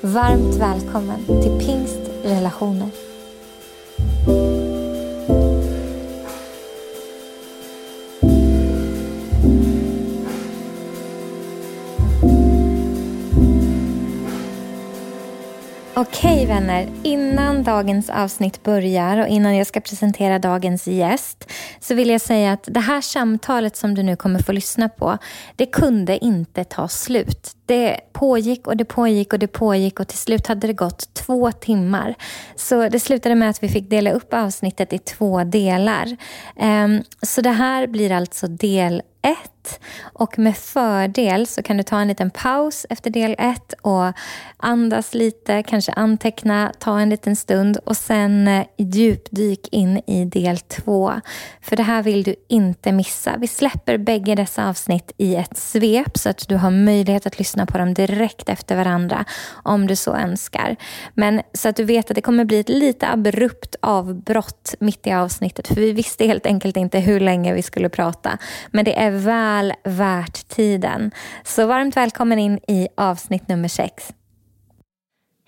Varmt välkommen till Pingst Relationer. Okej vänner, innan dagens avsnitt börjar och innan jag ska presentera dagens gäst så vill jag säga att det här samtalet som du nu kommer få lyssna på, det kunde inte ta slut. Det pågick och det pågick och det pågick och till slut hade det gått två timmar. Så det slutade med att vi fick dela upp avsnittet i två delar. Ehm, så det här blir alltså del ett. Och med fördel så kan du ta en liten paus efter del ett och andas lite, kanske anteckna, ta en liten stund och sen eh, djupdyk in i del två. För det här vill du inte missa. Vi släpper bägge dessa avsnitt i ett svep så att du har möjlighet att lyssna på dem direkt efter varandra om du så önskar. Men så att du vet att det kommer bli ett lite abrupt avbrott mitt i avsnittet för vi visste helt enkelt inte hur länge vi skulle prata. Men det är väl väl värt tiden. Så varmt välkommen in i avsnitt nummer sex.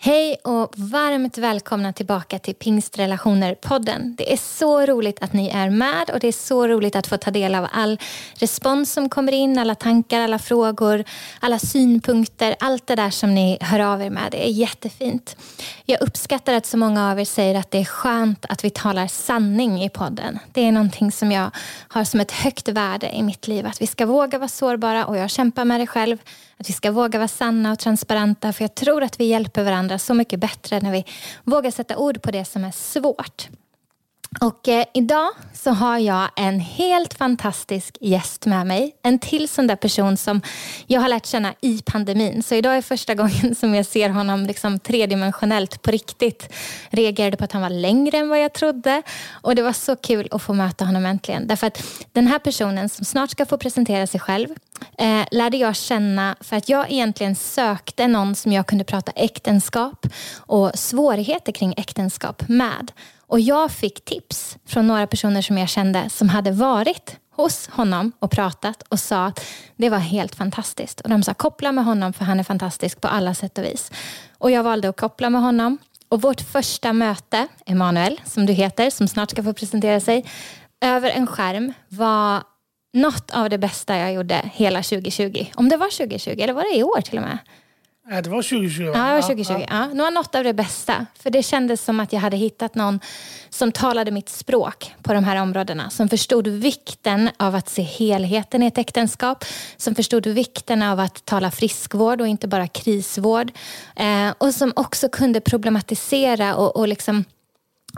Hej och varmt välkomna tillbaka till Pingstrelationer-podden. Det är så roligt att ni är med och det är så roligt att få ta del av all respons som kommer in, alla tankar, alla frågor, alla synpunkter, allt det där som ni hör av er med. Det är jättefint. Jag uppskattar att så många av er säger att det är skönt att vi talar sanning i podden. Det är någonting som jag har som ett högt värde i mitt liv, att vi ska våga vara sårbara och jag kämpar med det själv att vi ska våga vara sanna och transparenta för jag tror att vi hjälper varandra så mycket bättre när vi vågar sätta ord på det som är svårt. Och eh, idag så har jag en helt fantastisk gäst med mig. En till sån där person som jag har lärt känna i pandemin. Så idag är första gången som jag ser honom liksom tredimensionellt på riktigt. Reagerade på att han var längre än vad jag trodde. Och det var så kul att få möta honom äntligen. Därför att den här personen som snart ska få presentera sig själv eh, lärde jag känna för att jag egentligen sökte någon som jag kunde prata äktenskap och svårigheter kring äktenskap med. Och jag fick tips från några personer som jag kände som hade varit hos honom och pratat och sa att det var helt fantastiskt. Och de sa koppla med honom för han är fantastisk på alla sätt och vis. Och jag valde att koppla med honom. Och vårt första möte, Emanuel, som du heter, som snart ska få presentera sig, över en skärm var något av det bästa jag gjorde hela 2020. Om det var 2020, eller var det i år till och med? Ja, det var 2020. Ja, det var 2020. Ja, ja. Var något av det bästa. För det kändes som att jag hade hittat någon som talade mitt språk på de här områdena. Som förstod vikten av att se helheten i ett äktenskap. Som förstod vikten av att tala friskvård och inte bara krisvård. Eh, och som också kunde problematisera och, och liksom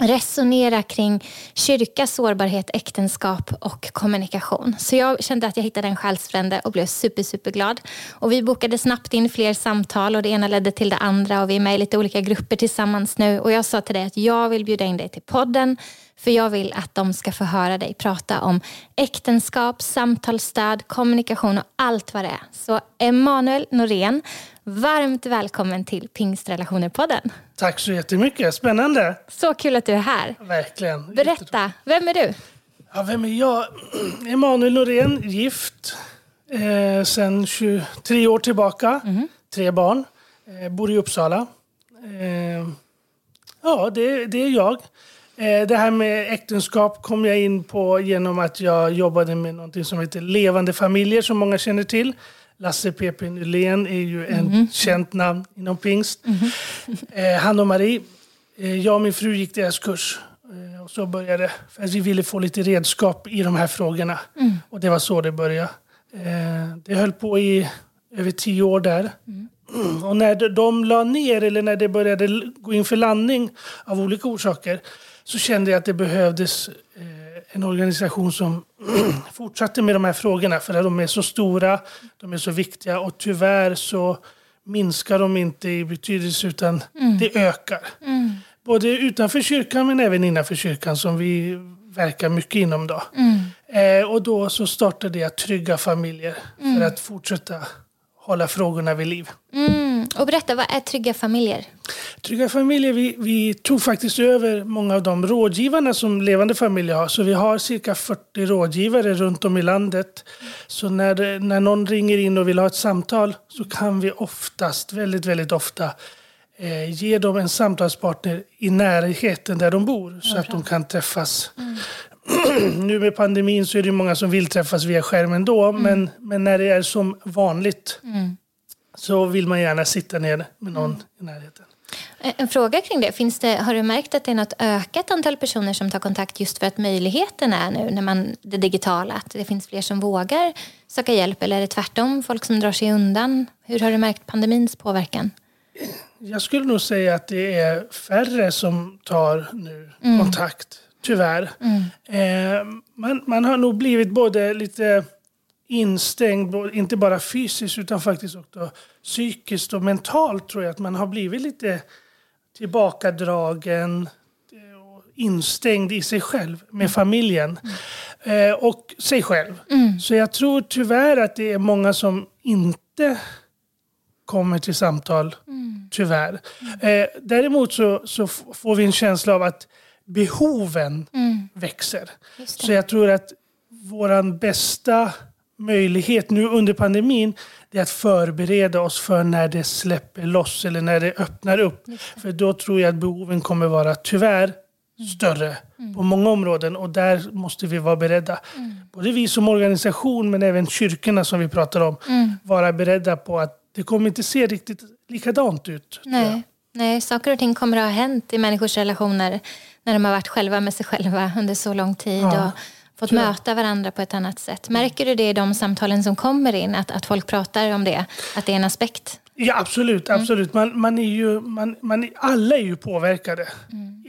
resonera kring kyrka, sårbarhet, äktenskap och kommunikation. Så jag kände att jag hittade en själsfrände och blev super, superglad. Och vi bokade snabbt in fler samtal och det ena ledde till det andra och vi är med i lite olika grupper tillsammans nu. Och jag sa till dig att jag vill bjuda in dig till podden för jag vill att de ska få höra dig prata om äktenskap, samtalsstöd, kommunikation och allt vad det är. Så Emanuel Norén, varmt välkommen till Pingstrelationer-podden. Tack så jättemycket, spännande. Så kul att du är här. Verkligen. Berätta, vem är du? Ja, vem är jag? Emanuel Norén, gift eh, sen 23 år tillbaka. Mm. Tre barn. Eh, bor i Uppsala. Eh, ja, det, det är jag. Eh, det här med äktenskap kom jag in på genom att jag jobbade med något som heter Levande familjer som många känner till. Lasse PP Nylén är ju en mm. känt namn inom pingst. Mm. han och Marie. Eh, jag och min fru gick deras kurs. och så började för att vi ville få lite redskap i de här frågorna. Mm. Och det var så det började. det höll på i över tio år där. Mm. Och när de la ner, eller när det började gå in för landning av olika orsaker, så kände jag att det behövdes eh, en organisation som fortsatte med de här frågorna. För att de är så stora, de är så viktiga och tyvärr så minskar de inte i betydelse utan det ökar. Både utanför kyrkan men även innanför kyrkan som vi verkar mycket inom. Då. Eh, och då så startade jag Trygga familjer för att fortsätta hålla frågorna vid liv. Mm. Och berätta, vad är Trygga familjer? Trygga familjer, vi, vi tog faktiskt över många av de rådgivarna som Levande familjer har. Så vi har cirka 40 rådgivare runt om i landet. Så när, när någon ringer in och vill ha ett samtal så kan vi oftast, väldigt, väldigt ofta eh, ge dem en samtalspartner i närheten där de bor så att de kan träffas. nu med pandemin så är det många som vill träffas via skärmen då, men, men när det är som vanligt så vill man gärna sitta ner med någon i närheten. En fråga kring det. Finns det. Har du märkt att det är något ökat antal personer som tar kontakt just för att möjligheten är nu när man det digitala, att det finns fler som vågar söka hjälp eller är det tvärtom, folk som drar sig undan? Hur har du märkt pandemins påverkan? Jag skulle nog säga att det är färre som tar nu kontakt, tyvärr. Eh, man, man har nog blivit både lite instängd, inte bara fysiskt utan faktiskt också psykiskt och mentalt tror jag att man har blivit lite tillbakadragen och instängd i sig själv med familjen eh, och sig själv. Så jag tror tyvärr att det är många som inte kommer till samtal, tyvärr. Eh, däremot så, så får vi en känsla av att behoven växer. Just det. Så jag tror att vår bästa möjlighet nu under pandemin det är att förbereda oss för när det släpper loss eller när det öppnar upp. För då tror jag att behoven kommer vara tyvärr större på många områden och där måste vi vara beredda. Både vi som organisation men även kyrkorna som vi pratar om. Vara beredda på att det kommer inte se riktigt likadant ut. Nej. Nej, saker och ting kommer att ha hänt i människors relationer när de har varit själva med sig själva under så lång tid Ja, och fått möta varandra på ett annat sätt. Märker du det i de samtalen som kommer in, att, att folk pratar om det, att det är en aspekt? Ja, absolut. absolut. Man, man är ju, man, man, alla är ju påverkade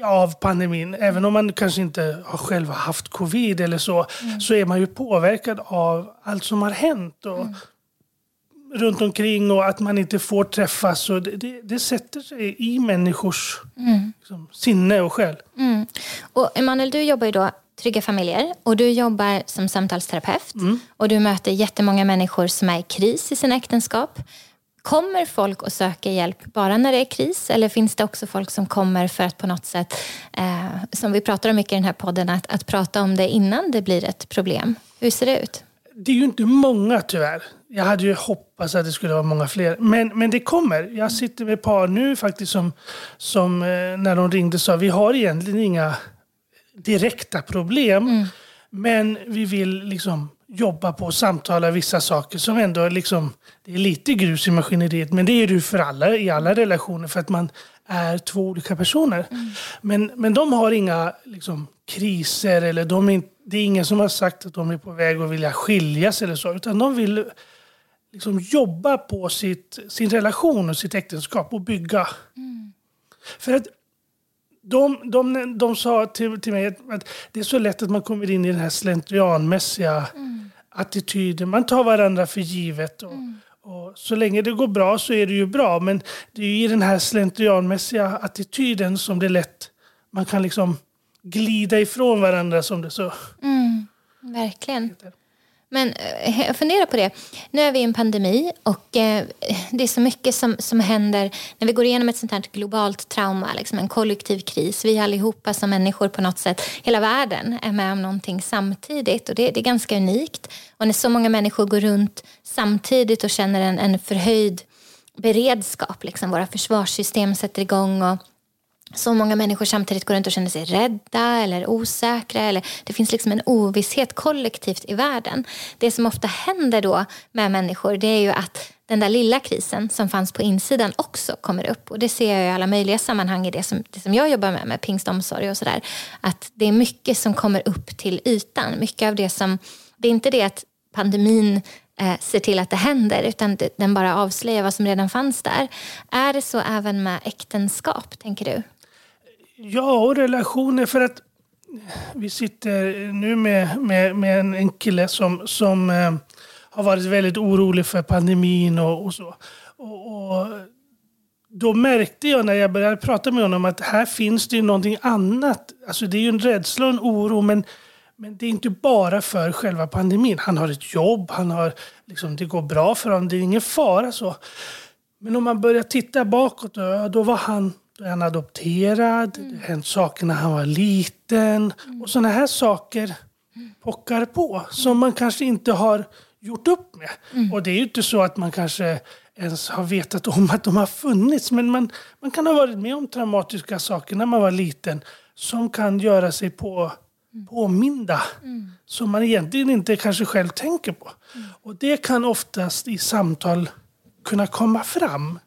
av pandemin. Även om man kanske inte har själv haft covid eller så, så är man ju påverkad av allt som har hänt. Och, runt omkring och att man inte får träffas. Och det, det, det sätter sig i människors liksom, sinne och själ. Mm. Och Emanuel, du jobbar ju då Trygga familjer och du jobbar som samtalsterapeut och du möter jättemånga människor som är i kris i sina äktenskap. Kommer folk att söka hjälp bara när det är kris eller finns det också folk som kommer för att på något sätt, eh, som vi pratar om mycket i den här podden, att, att prata om det innan det blir ett problem? Hur ser det ut? Det är ju inte många tyvärr. Jag hade ju hoppats att det skulle vara många fler. Men, men det kommer. Jag sitter med par nu faktiskt som, som eh, när de ringde sa vi har egentligen inga direkta problem. Men vi vill liksom jobba på och samtala vissa saker som ändå liksom, det är lite grus i maskineriet. Men det är det för alla i alla relationer för att man är två olika personer. Men, men de har inga liksom, kriser eller de är, det är ingen som har sagt att de är på väg att vilja skiljas eller så. Utan de vill liksom jobba på sitt, sin relation och sitt äktenskap och bygga. För att de, de, de sa till, till mig att- det är så lätt att man kommer in i den här slentrianmässiga attityden. Man tar varandra för givet. Och, och så länge det går bra så är det ju bra. Men det är i den här slentrianmässiga attityden som det är lätt man kan liksom glida ifrån varandra som det så Verkligen. heter. Men eh, jag funderar på det. Nu är vi i en pandemi och eh, det är så mycket som, som händer när vi går igenom ett sånt här globalt trauma, liksom en kollektiv kris. Vi allihopa som människor på något sätt, hela världen är med om någonting samtidigt och det, det är ganska unikt. Och när så många människor går runt samtidigt och känner en, en förhöjd beredskap, liksom våra försvarssystem sätter igång och så många människor samtidigt går runt och känner sig rädda eller osäkra. Eller det finns liksom en ovisshet kollektivt i världen. Det som ofta händer då med människor det är ju att den där lilla krisen som fanns på insidan också kommer upp. Och det ser jag i alla möjliga sammanhang i det som, det som jag jobbar med, med pingstomsorg och sådär. Att det är mycket som kommer upp till ytan. Mycket av det som, det är inte det att pandemin eh, ser till att det händer utan det, den bara avslöjar vad som redan fanns där. Är det så även med äktenskap, tänker du? Ja, och relationer. För att vi sitter nu med, med, med en, en kille som, som eh, har varit väldigt orolig för pandemin och, och så. Och, och då märkte jag när jag började prata med honom att här finns det ju någonting annat. Alltså det är ju en rädsla och en oro men, men det är inte bara för själva pandemin. Han har ett jobb, han har, liksom, det går bra för honom, det är ingen fara så. Men om man börjar titta bakåt, då, då var han då är han adopterad, mm. det har hänt saker när han var liten. Mm. Och sådana här saker pockar på som man kanske inte har gjort upp med. Mm. Och det är ju inte så att man kanske ens har vetat om att de har funnits. Men man, man kan ha varit med om traumatiska saker när man var liten som kan göra sig på, påminda. Mm. Som man egentligen inte kanske själv tänker på. Mm. Och det kan oftast i samtal kunna komma fram.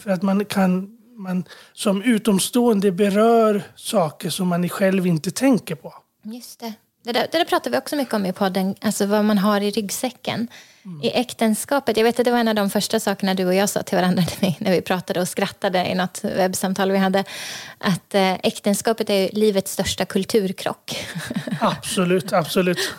För att man kan man som utomstående berör saker som man själv inte tänker på. Just det. Det där, det där pratar vi också mycket om i podden, alltså vad man har i ryggsäcken. Mm. I äktenskapet, jag vet att det var en av de första sakerna du och jag sa till varandra när vi, när vi pratade och skrattade i något webbsamtal vi hade. Att eh, äktenskapet är livets största kulturkrock. Absolut, absolut.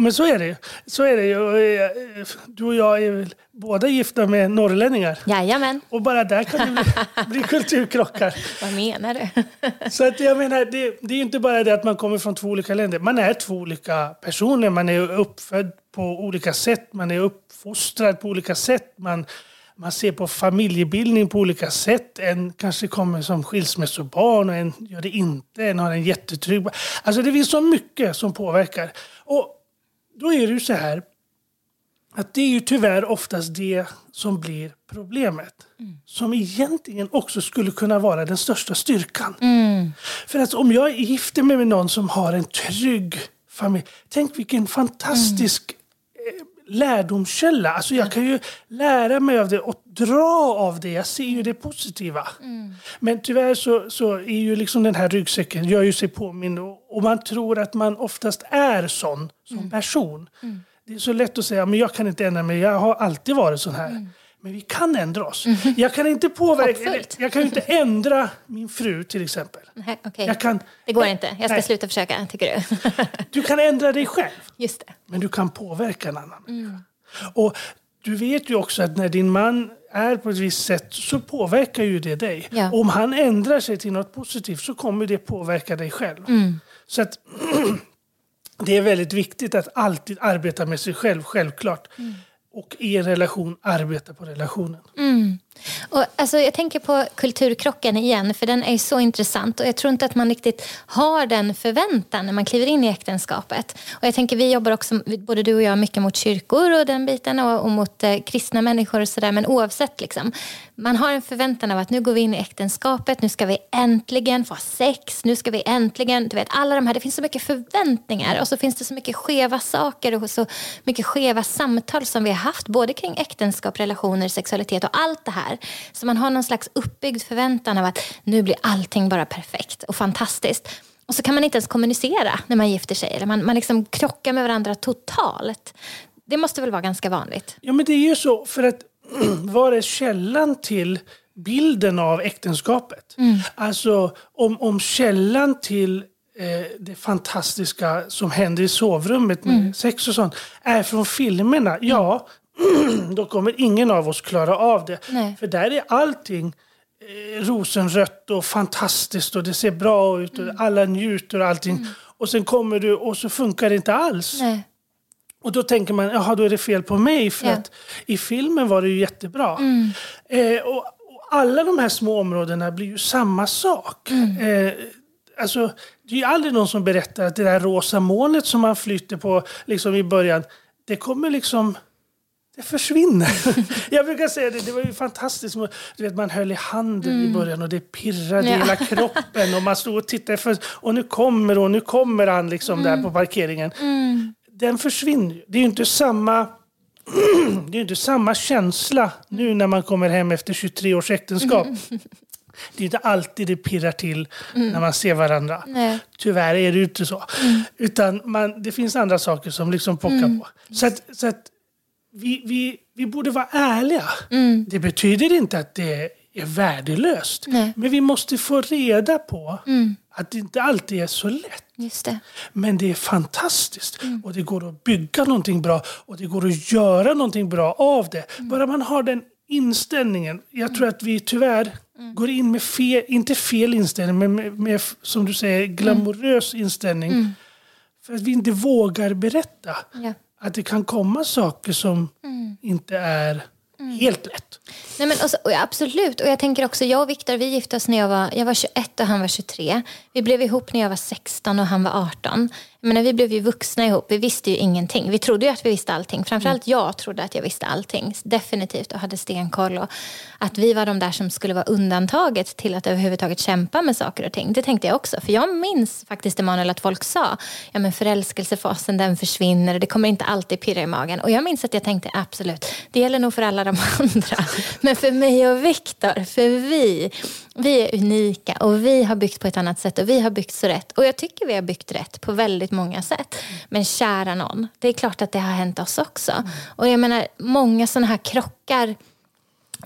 Men så är det ju. Så är det ju. Eh, du och jag är väl båda gifta med norrlänningar. Jajamän. Och bara där kan det bli, bli kulturkrockar. Vad menar du? så att jag menar, det, det är inte bara det att man kommer från två olika länder. Man är två olika personer. Man är uppfödd på olika sätt. Man är uppfostrad på olika sätt. Man, man ser på familjebildning på olika sätt. En kanske kommer som skilsmässobarn och en gör det inte. En har en jättetrygg... Alltså det finns så mycket som påverkar. Och då är det ju så här att det är ju tyvärr oftast det som blir problemet. Mm. Som egentligen också skulle kunna vara den största styrkan. Mm. För att om jag gifter mig med någon som har en trygg familj. Tänk vilken fantastisk. Lärdomskälla. Alltså jag kan ju lära mig av det och dra av det. Jag ser ju det positiva. Mm. Men tyvärr så, så är ju liksom den här ryggsäcken, gör ju sig påminn och, och man tror att man oftast är sån som mm. person. Mm. Det är så lätt att säga, men jag kan inte ändra mig, jag har alltid varit sån här. Men vi kan ändra oss. Mm. Jag kan inte påverka, jag kan inte ändra min fru till exempel. Nej, okay. jag kan, det går inte, jag ska nej. sluta försöka, tycker du? du kan ändra dig själv. Just det. Men du kan påverka en annan mm. Och du vet ju också att när din man är på ett visst sätt så påverkar ju det dig. Ja. Om han ändrar sig till något positivt så kommer det påverka dig själv. Mm. Så att det är väldigt viktigt att alltid arbeta med sig själv, självklart. Mm. Och i en relation arbeta på relationen. Mm. Och, alltså, jag tänker på kulturkrocken igen, för den är så intressant. Och Jag tror inte att man riktigt har den förväntan när man kliver in i äktenskapet. Och jag tänker, Vi jobbar också, både du och jag, mycket mot kyrkor och den biten och, och mot eh, kristna människor och sådär. Men oavsett, liksom, man har en förväntan av att nu går vi in i äktenskapet, nu ska vi äntligen få sex, nu ska vi äntligen... Du vet, alla de här, det finns så mycket förväntningar och så finns det så mycket skeva saker och så mycket skeva samtal som vi har haft, både kring äktenskap, relationer, sexualitet och allt det här här. Så man har någon slags uppbyggd förväntan av att nu blir allting bara perfekt och fantastiskt. Och så kan man inte ens kommunicera när man gifter sig. Eller man, man liksom krockar med varandra totalt. Det måste väl vara ganska vanligt? Ja, men det är ju så. För att var är källan till bilden av äktenskapet? Mm. Alltså om, om källan till eh, det fantastiska som händer i sovrummet med mm. sex och sånt är från filmerna. Ja, då kommer ingen av oss klara av det. Nej. För där är allting eh, rosenrött och fantastiskt och det ser bra ut och mm. alla njuter och allting. Mm. Och sen kommer du och så funkar det inte alls. Nej. Och då tänker man, jaha då är det fel på mig för ja. att i filmen var det ju jättebra. Mm. Eh, och, och, alla de här små områdena blir ju samma sak. Mm. Eh, alltså, det är ju aldrig någon som berättar att det där rosa molnet som man flyter på liksom i början, det kommer liksom det försvinner. Jag brukar säga det, det var ju fantastiskt. Du vet, man höll i handen mm. i början och det pirrade i ja. hela kroppen. Och man stod och tittade för, och nu kommer och nu kommer han liksom mm. där på parkeringen. Mm. Den försvinner Det är ju inte samma det är inte samma känsla nu när man kommer hem efter 23 års äktenskap. Mm. Det är inte alltid det pirrar till mm. när man ser varandra. Nej. Tyvärr är det inte så. Mm. Utan man, det finns andra saker som liksom pockar mm. på. Så att, så att vi, vi, vi borde vara ärliga. Mm. Det betyder inte att det är värdelöst. Nej. Men vi måste få reda på mm. att det inte alltid är så lätt. Det. Men det är fantastiskt. Mm. Och det går att bygga någonting bra och det går att göra någonting bra av det. Mm. Bara man har den inställningen. Jag tror att vi tyvärr går in med fel, inte fel inställning, men med, med som du säger, glamorös inställning. För att vi inte vågar berätta Ja. Att det kan komma saker som inte är helt lätt. Nej, men alltså, och absolut, och jag tänker också, jag och Viktor vi gifte oss när jag var, jag var 21 och han var 23. Vi blev ihop när jag var 16 och han var 18. Men när vi blev ju vuxna ihop, vi visste ju ingenting. Vi trodde ju att vi visste allting. Framförallt jag trodde att jag visste allting. Definitivt och hade stenkoll. Och att vi var de där som skulle vara undantaget till att överhuvudtaget kämpa med saker och ting. Det tänkte jag också. För jag minns faktiskt Emanuel att folk sa, ja men förälskelsefasen den försvinner det kommer inte alltid pirra i magen. Och jag minns att jag tänkte absolut, det gäller nog för alla de andra. Men för mig och Viktor, för vi, vi är unika och vi har byggt på ett annat sätt och vi har byggt så rätt. Och jag tycker vi har byggt rätt på väldigt många sätt. Men kära någon, det är klart att det har hänt oss också. Och jag menar, många sådana här krockar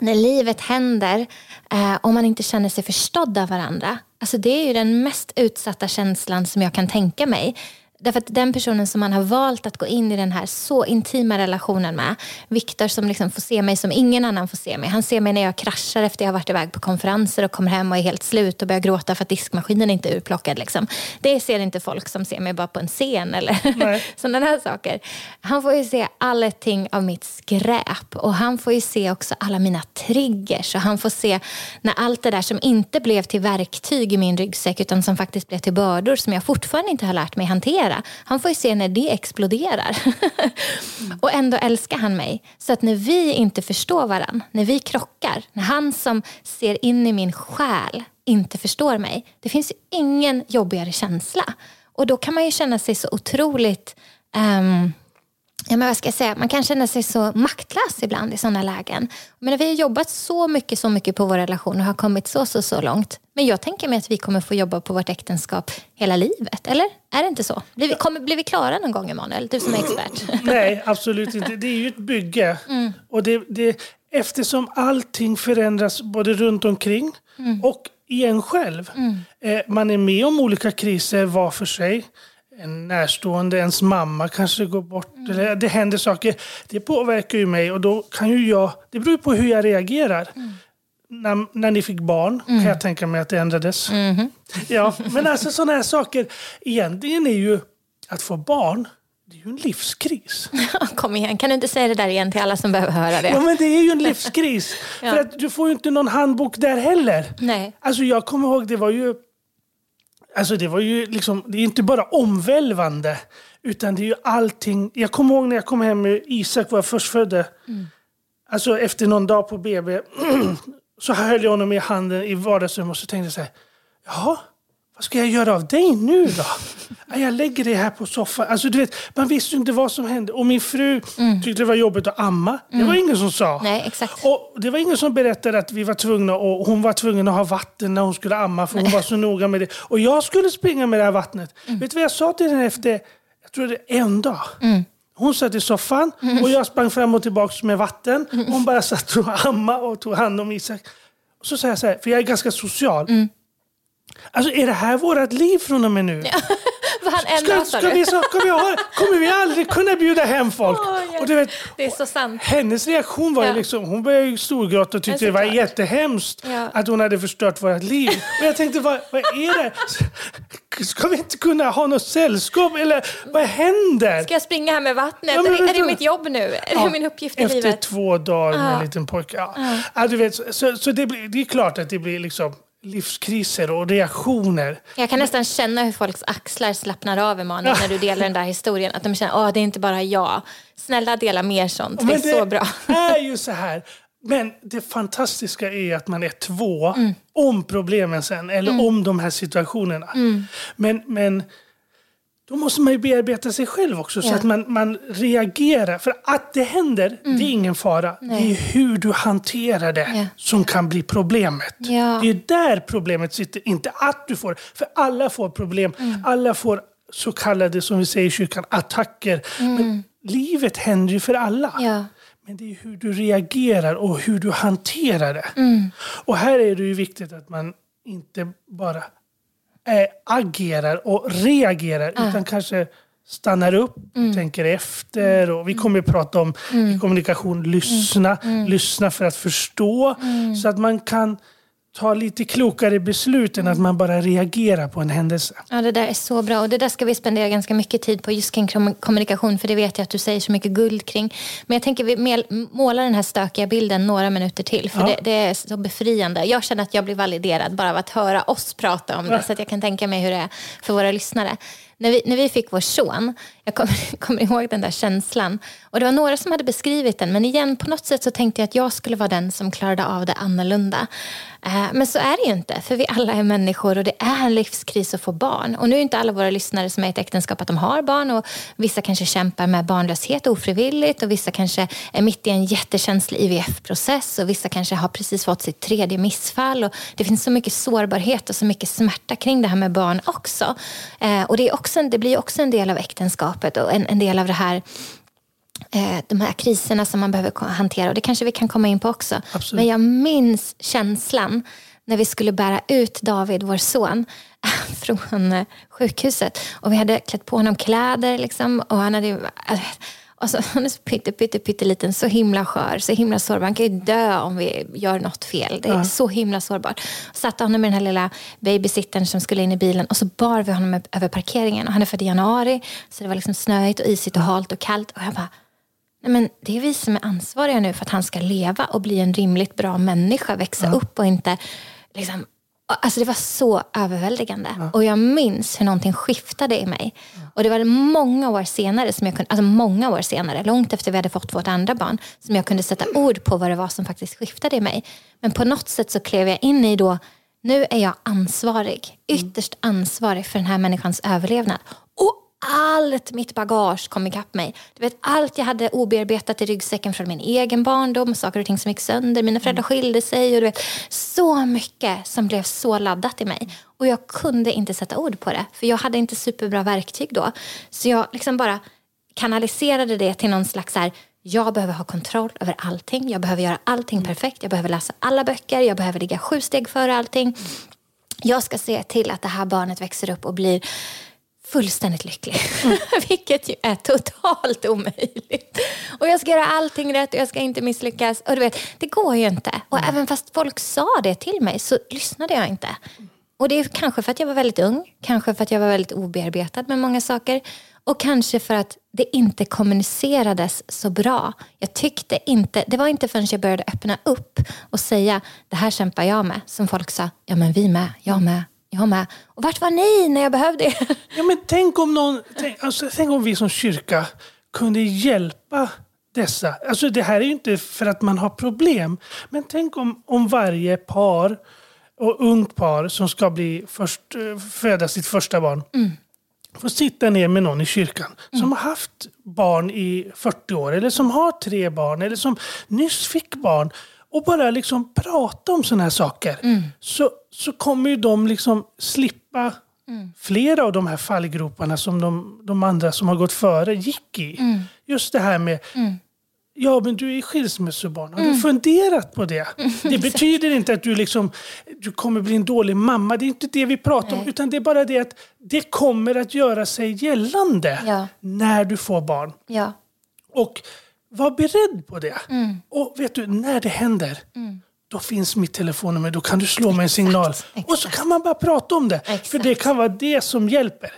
när livet händer eh, och man inte känner sig förstådd av varandra. Alltså det är ju den mest utsatta känslan som jag kan tänka mig. Därför att den personen som man har valt att gå in i den här så intima relationen med, Viktor som liksom får se mig som ingen annan får se mig. Han ser mig när jag kraschar efter jag har varit iväg på konferenser och kommer hem och är helt slut och börjar gråta för att diskmaskinen inte är urplockad. Liksom. Det ser inte folk som ser mig bara på en scen eller Nej. sådana här saker. Han får ju se allting av mitt skräp och han får ju se också alla mina triggers och han får se när allt det där som inte blev till verktyg i min ryggsäck utan som faktiskt blev till bördor som jag fortfarande inte har lärt mig hantera. Han får ju se när det exploderar. och ändå älskar han mig. Så att när vi inte förstår varann, när vi krockar, när han som ser in i min själ inte förstår mig. Det finns ju ingen jobbigare känsla. Och då kan man ju känna sig så otroligt um, Ja, men vad ska jag säga? Man kan känna sig så maktlös ibland i sådana lägen. Men vi har jobbat så mycket, så mycket på vår relation och har kommit så, så, så långt. Men jag tänker mig att vi kommer få jobba på vårt äktenskap hela livet. Eller? Är det inte så? Blir vi, kommer, blir vi klara någon gång, Emanuel? Du som är expert. Nej, absolut inte. Det är ju ett bygge. Och det, det, eftersom allting förändras både runt omkring och i en själv. Eh, man är med om olika kriser var för sig. En närstående, ens mamma kanske går bort. Eller det händer saker. Det påverkar ju mig och då kan ju jag... Det beror på hur jag reagerar. När, när ni fick barn kan jag tänka mig att det ändrades. Ja, men alltså sådana här saker. Egentligen är ju att få barn, det är ju en livskris. Kom igen, kan du inte säga det där igen till alla som behöver höra Ja, det? men det är ju en livskris. Ja. För att du får ju inte någon handbok där heller. Nej. Alltså jag kommer ihåg, det var ju... Alltså det var ju liksom, det är inte bara omvälvande. Utan det är ju allting. Jag kommer ihåg när jag kom hem med Isak, vår förstfödde. Alltså efter någon dag på BB. så höll jag honom i handen i vardagsrummet och så tänkte jag så här. Jaha, vad ska jag göra av dig nu då? Ja, Jag lägger dig här på soffan. Alltså, du vet, man visste ju inte vad som hände. Och min fru tyckte det var jobbigt att amma. Det var ingen som sa. Nej, exakt. Och det var ingen som berättade att vi var tvungna och hon var tvungen att ha vatten när hon skulle amma för hon var så noga med det. Och jag skulle springa med det här vattnet. Vet du vad jag sa till henne efter, jag tror det är en dag? Hon satt i soffan och jag sprang fram och tillbaka med vatten. Hon bara satt och ammade och tog hand om Isak. Och så sa jag så här, för jag är ganska social. Alltså är det här vårt liv från och med nu? Ska, ska, vi, ska vi ha, kommer vi aldrig kunna bjuda hem folk? Jag- och du vet, Det är så sant. hennes reaktion var Ja. liksom, hon började ju storgråta och tyckte Ja, det var såklart. jättehemskt Ja. att hon hade förstört vårt liv. Och jag tänkte, vad, vad är det? Ska vi inte kunna ha något sällskap? Eller vad händer? Ska jag springa här med vattnet? Ja, men är, det, är det mitt jobb nu? Är Ja, det min uppgift i Efter livet? två dagar med en liten pojke. Ja, du vet, så så det, blir, det är klart att det blir liksom livskriser och reaktioner. Jag kan nästan känna hur folks axlar slappnar av Emanuel när du delar den där historien. Att de känner att det är inte bara jag. Snälla dela mer sånt, det är Men så bra. är ju så här. Men det fantastiska är att man är två Mm. om problemen sen, eller om de här situationerna. Mm. Men, men då måste man ju bearbeta sig själv också, så Ja. att man, man reagerar. För att det händer, det är ingen fara. Det är hur du hanterar det Mm. Ja. som kan bli problemet. Ja. Det är där problemet sitter, inte att du får. För alla får problem. Mm. Alla får så kallade, som vi säger i kyrkan, attacker. Men livet händer ju för alla. Mm. Men det är hur du reagerar och hur du hanterar det. Mm. Och här är det ju viktigt att man inte bara eh, agerar och reagerar utan kanske stannar upp, tänker efter. Och vi kommer att prata om i kommunikation, lyssna. Lyssna för att förstå. Så att man kan ta lite klokare beslut än att man bara reagerar på en händelse. Ja, det där är så bra och det där ska vi spendera ganska mycket tid på just kring kom- kommunikation för det vet jag att du säger så mycket guld kring. Men jag tänker vi mel- måla den här stökiga bilden några minuter till för Ja. det, det är så befriande. Jag känner att jag blir validerad bara av att höra oss prata om det så att jag kan tänka mig hur det är för våra lyssnare. När vi, när vi fick vår son, jag kommer, kommer ihåg den där känslan. Och det var några som hade beskrivit den, men igen på något sätt så tänkte jag att jag skulle vara den som klarade av det annorlunda. Eh, Men så är det ju inte, för vi alla är människor och det är en livskris att få barn. Och nu är inte alla våra lyssnare som är i ett äktenskap att de har barn och vissa kanske kämpar med barnlöshet ofrivilligt och vissa kanske är mitt i en jättekänslig IVF-process och vissa kanske har precis fått sitt tredje missfall. Och det finns så mycket sårbarhet och så mycket smärta kring det här med barn också. Eh, Och det, är också en, det blir också en del av äktenskapet och en, en del av det här eh, de här kriserna som man behöver hantera. Och det kanske vi kan komma in på också. Absolut. Men jag minns känslan när vi skulle bära ut David, vår son, från eh, sjukhuset. Och vi hade klätt på honom kläder. Liksom, och han hade... eh, Och så, han är så pytte, pytte, pytteliten, så himla skör, så himla sårbar. Han kan ju dö om vi gör något fel. Det är så himla sårbart. Satte honom med den här lilla babysittern som skulle in i bilen och så bar vi honom över parkeringen. Och han är född i januari, så det var liksom snöigt och isigt och halt och kallt. Och jag bara, Nej, men det är vi som är ansvariga nu för att han ska leva och bli en rimligt bra människa, växa upp och inte... Liksom, alltså det var så överväldigande. Och jag minns hur någonting skiftade i mig. Och det var många år senare, som jag kunde, alltså många år senare, långt efter vi hade fått vårt andra barn, som jag kunde sätta ord på vad det var som faktiskt skiftade i mig. Men på något sätt så klev jag in i då, nu är jag ansvarig, ytterst ansvarig för den här människans överlevnad. Och allt mitt bagage kom ikapp mig. Du vet, allt jag hade obearbetat i ryggsäcken från min egen barndom, saker och ting som gick sönder, mina föräldrar skilde sig. Och du vet, så mycket som blev så laddat i mig. Och jag kunde inte sätta ord på det, för jag hade inte superbra verktyg då. Så jag liksom bara kanaliserade det till någon slags så här, jag behöver ha kontroll över allting. Jag behöver göra allting perfekt. Jag behöver läsa alla böcker. Jag behöver ligga sju steg före allting. Jag ska se till att det här barnet växer upp och blir fullständigt lycklig. Vilket ju är totalt omöjligt. Och jag ska göra allting rätt och jag ska inte misslyckas. Och du vet, det går ju inte. Och även fast folk sa det till mig så lyssnade jag inte. Och det är kanske för att jag var väldigt ung. Kanske för att jag var väldigt obearbetad med många saker. Och kanske för att det inte kommunicerades så bra. Jag tyckte inte, det var inte förrän jag började öppna upp och säga det här kämpar jag med. Som folk sa, ja men vi med, jag med, jag med. Och vart var ni när jag behövde er? Ja, men tänk om, någon, tänk, alltså, tänk om vi som kyrka kunde hjälpa dessa. Alltså, det här är ju inte för att man har problem. Men tänk om, om varje par och ungt par som ska bli först, föda sitt första barn får sitta ner med någon i kyrkan som har haft barn i 40 år eller som har tre barn eller som nyss fick barn och bara liksom prata om sådana här saker. Så, så kommer ju de liksom slippa flera av de här fallgroparna som de, de andra som har gått före gick i. Just det här med Ja, men du är skilsmässobarn. Har du funderat på det? Det betyder inte att du, liksom, du kommer bli en dålig mamma. Det är inte det vi pratar om. Utan det är bara det att det kommer att göra sig gällande Ja. när du får barn. Ja, Och var beredd på det. Och vet du, när det händer, då finns mitt telefonnummer. Då kan du slå mig en signal. Och så kan man bara prata om det. För Exakt. det kan vara det som hjälper.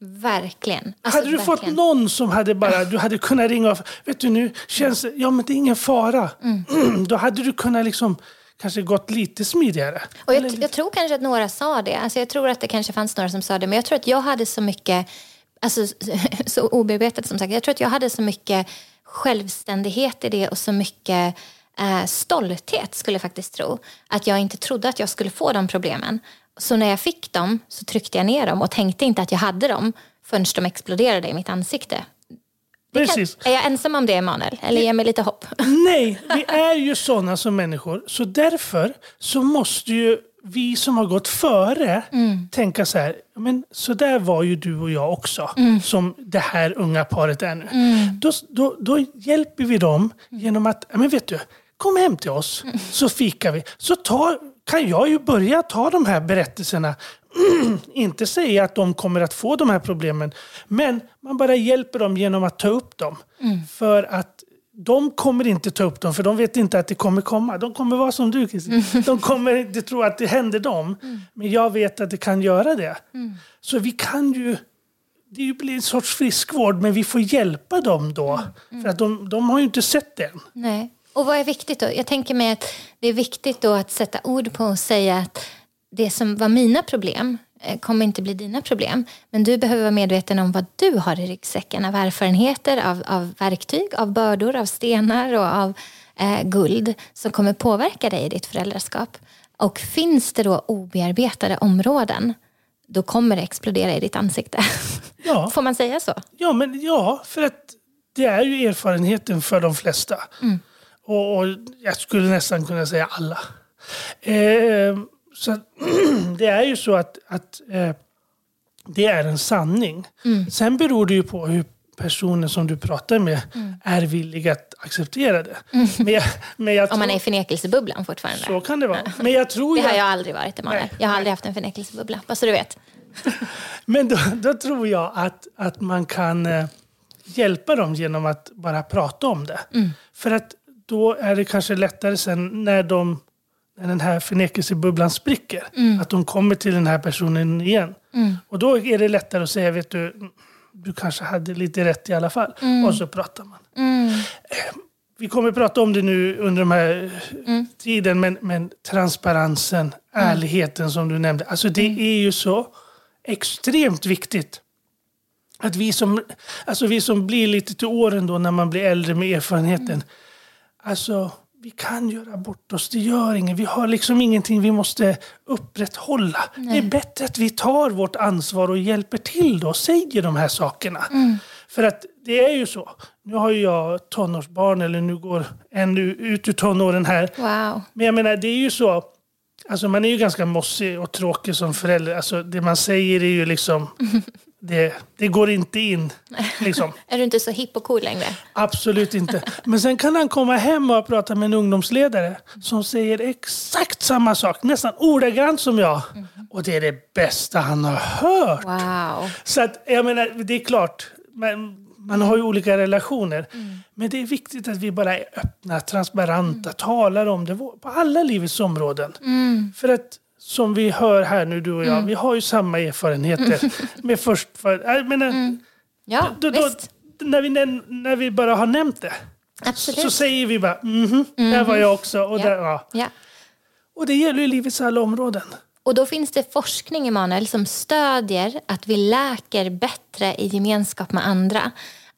verkligen. Alltså, hade du verkligen. fått någon som hade bara, du hade kunnat ringa och, vet du nu känns det, ja men det är ingen fara. Då hade du kunnat liksom kanske gått lite smidigare. Och jag, jag tror kanske att några sa det. Alltså jag tror att det kanske fanns några som sa det. Men jag tror att jag hade så mycket, alltså så obearbetat som sagt. Jag tror att jag hade så mycket självständighet i det och så mycket eh, stolthet skulle jag faktiskt tro. Att jag inte trodde att jag skulle få de problemen. Så när jag fick dem så tryckte jag ner dem och tänkte inte att jag hade dem förrän de exploderade i mitt ansikte. Det kan, Precis. är jag ensam om det, Emanuel? Eller ge mig lite hopp? Nej, vi är ju sådana som människor. Så därför så måste ju vi som har gått före tänka så här. Men så där var ju du och jag också. Som det här unga paret är nu. Då, då, då hjälper vi dem genom att, men vet du, kom hem till oss så fikar vi. Så tar, kan jag ju börja ta de här berättelserna. Inte säga att de kommer att få de här problemen, men man bara hjälper dem genom att ta upp dem. För att de kommer inte ta upp dem, för de vet inte att det kommer komma. De kommer vara som du, Kristin. De kommer inte tro att det händer dem. Men jag vet att det kan göra det. Så vi kan ju... Det blir en sorts friskvård, men vi får hjälpa dem då. För att de, de har ju inte sett det än. Nej. Och vad är viktigt då? Jag tänker mig att det är viktigt då att sätta ord på och säga att det som var mina problem kommer inte bli dina problem. Men du behöver vara medveten om vad du har i ryggsäcken av erfarenheter, av, av verktyg, av bördor, av stenar och av eh, guld som kommer påverka dig i ditt föräldraskap. Och finns det då obearbetade områden, då kommer det explodera i ditt ansikte. Ja. Får man säga så? Ja, men ja, för att det är ju erfarenheten för de flesta. Och, och jag skulle nästan kunna säga alla. Eh, så att, det är ju så att, att eh, det är en sanning. Sen beror det ju på hur personen som du pratar med är villig att acceptera det. Men jag, men jag Om man är i förnekelsebubblan fortfarande. Så kan det vara. Men jag tror Det har att- jag aldrig varit, Emanuel. Jag har aldrig haft en förnekelsebubbla, bara så du vet. Men då, då tror jag att, att man kan eh, hjälpa dem genom att bara prata om det. För att då är det kanske lättare sen när, de, den här förnekelsebubblan spricker. Att de kommer till den här personen igen. Och då är det lättare att säga, vet du, du kanske hade lite rätt i alla fall. Och så pratar man. Eh, Vi kommer att prata om det nu under den här tiden, men, men transparensen, ärligheten som du nämnde. Alltså det är ju så extremt viktigt att vi som, alltså vi som blir lite till åren då när man blir äldre med erfarenheten. Alltså, vi kan göra bort oss, det gör inget. Vi har liksom ingenting vi måste upprätthålla. Det är bättre att vi tar vårt ansvar och hjälper till då och säger de här sakerna. För att det är ju så. Nu har ju jag tonårsbarn, eller nu går en ut ur tonåren här. Wow. Men jag menar, det är ju så. Alltså man är ju ganska mossig och tråkig som förälder. Alltså det man säger är ju liksom... Det, det går inte in. Liksom. Är du inte så hipp och cool längre? Absolut inte. Men sen kan han komma hem och prata med en ungdomsledare som säger exakt samma sak, nästan ordagrant som jag. Och det är det bästa han har hört. Wow. Så att, jag menar, det är klart, man, man har ju olika relationer. Men det är viktigt att vi bara är öppna, transparenta, talar om det på alla livets områden. För att som vi hör här nu, du och jag, vi har ju samma erfarenheter. Med först för, jag menar, Ja, då, då, när, vi, när vi bara har nämnt det Absolut. så säger vi bara mhm, där var jag också. Och, Ja. där, ja. Ja. och det gäller ju livets alla områden. Och då finns det forskning, Emanuel, som stödjer att vi läker bättre i gemenskap med andra.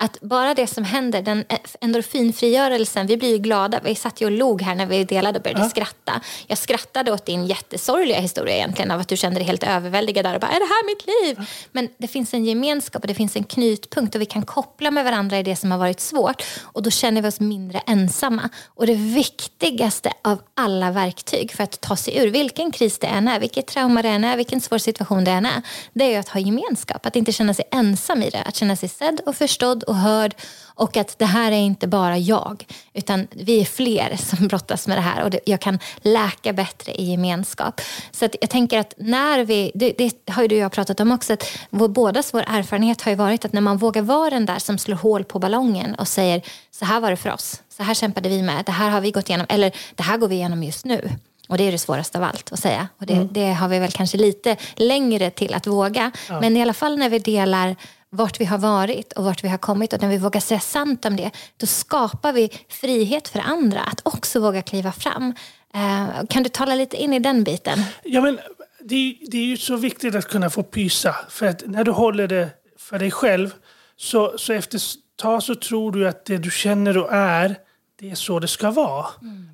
Att bara det som händer, den endorfinfrigörelsen, vi blir ju glada. Vi satt ju och log här när vi delade och började skratta. Jag skrattade åt din jättesorgliga historia egentligen av att du kände dig helt överväldigad där och bara, är det här mitt liv? Men det finns en gemenskap och det finns en knutpunkt och vi kan koppla med varandra i det som har varit svårt och då känner vi oss mindre ensamma. Och det viktigaste av alla verktyg för att ta sig ur vilken kris det än är, vilket trauma det än är, vilken svår situation det än är, det är att ha gemenskap. Att inte känna sig ensam i det. Att känna sig sedd och förstådd och hörd och att det här är inte bara jag, utan vi är fler som brottas med det här och det, jag kan läka bättre i gemenskap. Så jag tänker att när vi, det, det har ju du och jag pratat om också, att vår, bådas vår erfarenhet har ju varit att när man vågar vara den där som slår hål på ballongen och säger så här var det för oss, så här kämpade vi med, det här har vi gått igenom, eller det här går vi igenom just nu. Och det är det svåraste av allt att säga. Och det, det har vi väl kanske lite längre till att våga. Men i alla fall när vi delar vart vi har varit och vart vi har kommit och när vi vågar säga sant om det, då skapar vi frihet för andra att också våga kliva fram. Eh, kan du tala lite in i den biten? Ja, men det, är- det är ju så viktigt att kunna få pysa. För att när du håller det för dig själv så, så efter ett tag så tror du att det du känner och är, det är så det ska vara.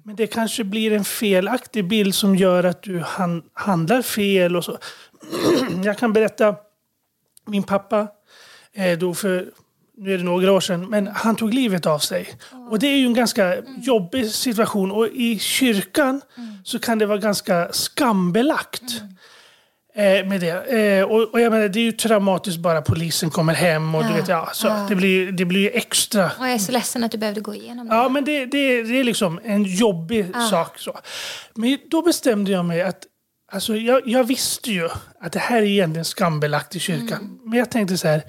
Men det kanske blir en felaktig bild som gör att du han, handlar fel och så. Jag kan berätta, min pappa eh, dog för nu är det några år sedan, men han tog livet av sig. Och det är ju en ganska jobbig situation och i kyrkan så kan det vara ganska skambelagt. Eh, med det. Eh, och, och jag menar, det är ju traumatiskt bara polisen kommer hem och du Ja. vet, ja, så Ja. det blir det blir ju extra. Och jag är så ledsen att du behövde gå igenom det. Ja, men det, det, det är liksom en jobbig sak. Så. Men då bestämde jag mig att Alltså jag, jag visste ju att det här är egentligen skambelagt i kyrkan. Men jag tänkte så här.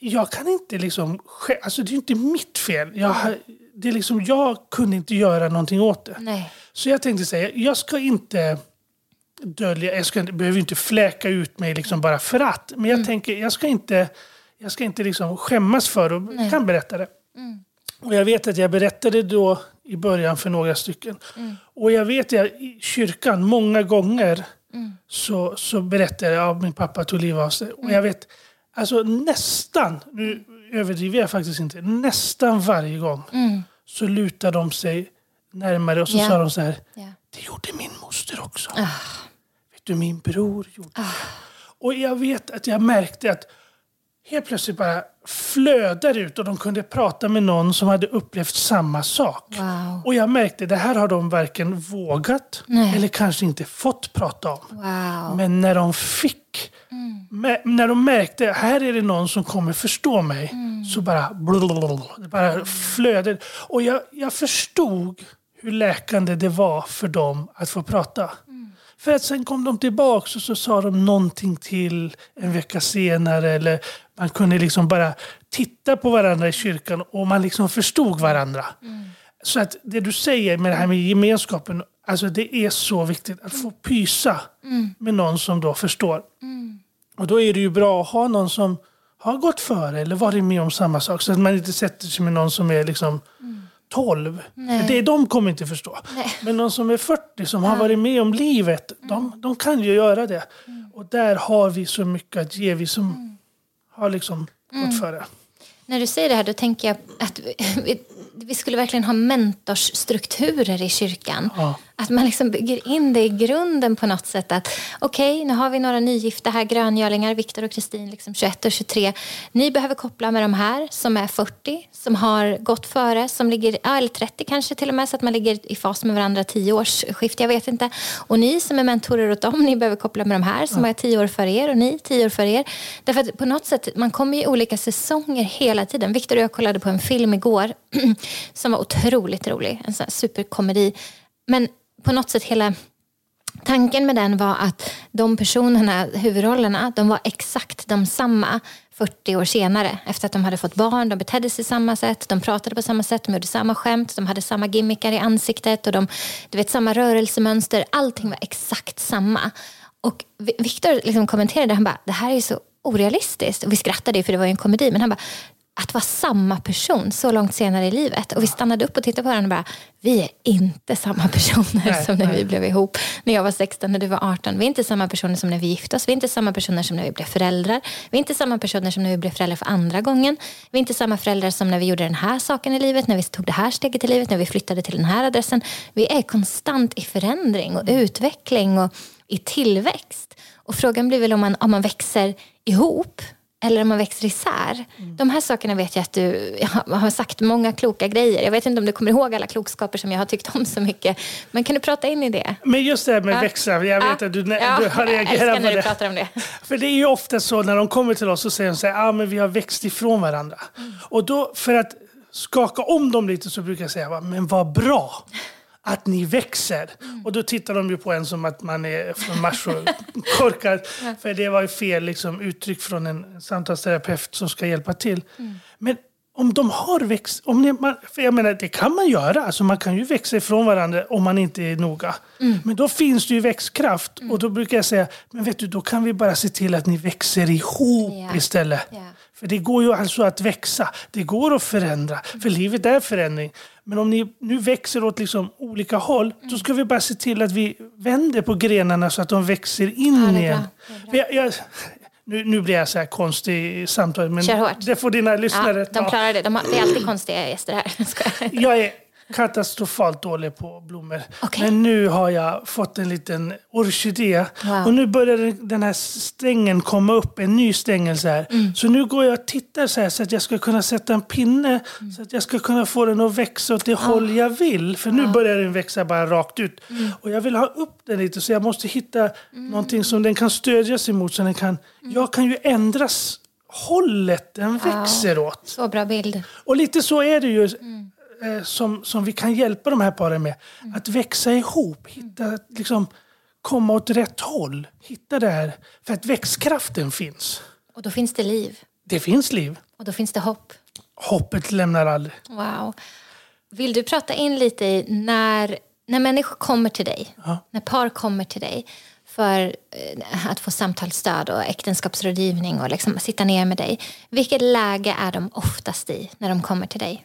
Jag kan inte liksom... Alltså det är inte mitt fel. Jag, det är liksom, jag kunde inte göra någonting åt det. Nej. Så jag tänkte säga, jag ska inte dölja, jag ska behöver inte fläka ut mig liksom bara för att. Men jag tänker, jag ska inte, jag ska inte liksom skämmas för och kan berätta det. Och jag vet att jag berättade då i början för några stycken. Och jag vet att i kyrkan många gånger så, så berättade jag att min pappa tog livet av sig. Och jag vet, alltså nästan, nu överdriver jag faktiskt inte, nästan varje gång så lutar de sig närmare och så Ja. sa de så här. Ja. Det gjorde min moster också. Vet du, min bror gjorde det. Och jag vet att jag märkte att helt plötsligt bara flödar ut och de kunde prata med någon som hade upplevt samma sak. Wow. Och jag märkte det här har de varken vågat Nej. eller kanske inte fått prata om. Wow. Men när de fick, mä- när de märkte här är det någon som kommer förstå mig, så bara, blablabla, bara flödade. Och jag, jag förstod hur läkande det var för dem att få prata. För att sen kom de tillbaka och så sa de någonting till en vecka senare. Eller man kunde liksom bara titta på varandra i kyrkan och man liksom förstod varandra. Så att det du säger med det här med gemenskapen, alltså det är så viktigt att få pysa med någon som då förstår. Och då är det ju bra att ha någon som har gått före eller varit med om samma sak. Så att man inte sätter sig med någon som är liksom 12. För det, de kommer inte förstå. Men någon som är 40 som har varit med om livet, de, de kan ju göra det. Och där har vi så mycket att ge, vi som har liksom gått före. När du säger det här då tänker jag att vi, vi skulle verkligen ha mentorsstrukturer i kyrkan. Ja. Att man liksom bygger in det i grunden på något sätt. att Okej, nu har vi några nygifta här, gröngölingar, Viktor och Kristin, liksom 21 och 23. Ni behöver koppla med de här som är 40, som har gått före, som ligger, ja, eller 30 kanske till och med, så att man ligger i fas med varandra 10 års skift, jag vet inte. Och ni som är mentorer åt dem, ni behöver koppla med de här som är 10 år före er och ni 10 år före er. Därför att på något sätt, man kommer i olika säsonger hela tiden. Viktor och jag kollade på en film igår som var otroligt rolig, en sån superkomedi. Men på något sätt hela tanken med den var att de personerna, huvudrollerna, de var exakt de samma 40 år senare. Efter att de hade fått barn, de betedde sig samma sätt, de pratade på samma sätt, de gjorde samma skämt, de hade samma gimmickar i ansiktet och de, du vet, samma rörelsemönster. Allting var exakt samma. Och Viktor liksom kommenterade, han bara, det här är så orealistiskt. Och vi skrattade för det var ju en komedi, men han bara, att vara samma person så långt senare i livet. Och vi stannade upp och tittade på varandra och bara, vi är inte samma personer Nej, som när nej. vi blev ihop. När jag var 16, när du var 18. Vi är inte samma personer som när vi gifte oss. Vi är inte samma personer som när vi blev föräldrar. Vi är inte samma personer som när vi blev föräldrar för andra gången. Vi är inte samma föräldrar som när vi gjorde den här saken i livet, när vi tog det här steget i livet, när vi flyttade till den här adressen. Vi är konstant i förändring och utveckling och i tillväxt. Och frågan blir väl om man, om man växer ihop eller om man växer isär. De här sakerna vet jag att du har- har sagt många kloka grejer. Jag vet inte om du kommer ihåg alla klokskaper som jag har tyckt om så mycket. Men kan du prata in i det? Men just det här med Ja. växa, jag vet Ja. att du, Ja, du har jag reagerat på när du det. pratar om det. För det är ju ofta så när de kommer till oss så säger så här, ah, men vi har växt ifrån varandra. Och då för att skaka om dem lite så brukar jag säga, "Va, men vad bra att ni växer. Och då tittar de ju på en som att man är från Mars och korkad. För det var ju fel liksom, uttryck från en samtalsterapeut som ska hjälpa till. Men om de har växt, om ni, man, för jag menar det kan man göra, alltså man kan ju växa ifrån varandra om man inte är noga. Men då finns det ju växtkraft och då brukar jag säga, men vet du då kan vi bara se till att ni växer ihop Ja. istället. Ja. För det går ju alltså att växa, det går att förändra, för livet är förändring. Men om ni nu växer åt liksom olika håll, då ska vi bara se till att vi vänder på grenarna så att de växer in Ja, igen. Jag, jag, nu, nu blir jag så här konstig i samtalet, men det får dina lyssnare Ja, de klarar det. De har, det är alltid konstiga gäster här. Jag är katastrofalt dålig på blommor. Okej. Men nu har jag fått en liten orkidé. Wow. Och nu börjar den- här stängen komma upp, en ny stängel så här. Mm. Så nu går jag och tittar så här så att jag ska kunna sätta en pinne Mm. så att jag ska kunna få den att växa åt det Ah. håll jag vill. För nu börjar den växa bara rakt ut. Mm. Och jag vill ha upp den lite så jag måste hitta någonting som den kan stödja sig mot. Så den kan, Mm. Jag kan ju ändras hållet den växer åt. Så bra bild. Och lite så är det ju Mm. Eh, som, som vi kan hjälpa de här paren med. Att växa ihop, hitta, liksom, komma åt rätt håll. Hitta det här. För att växtkraften finns. Och då finns det liv. Det finns liv. Och då finns det hopp. Hoppet lämnar aldrig. Wow. Vill du prata in lite i när, när människor kommer till dig, Ja. när par kommer till dig för eh, att få samtalsstöd och äktenskapsrådgivning och liksom sitta ner med dig. Vilket läge är de oftast i när de kommer till dig?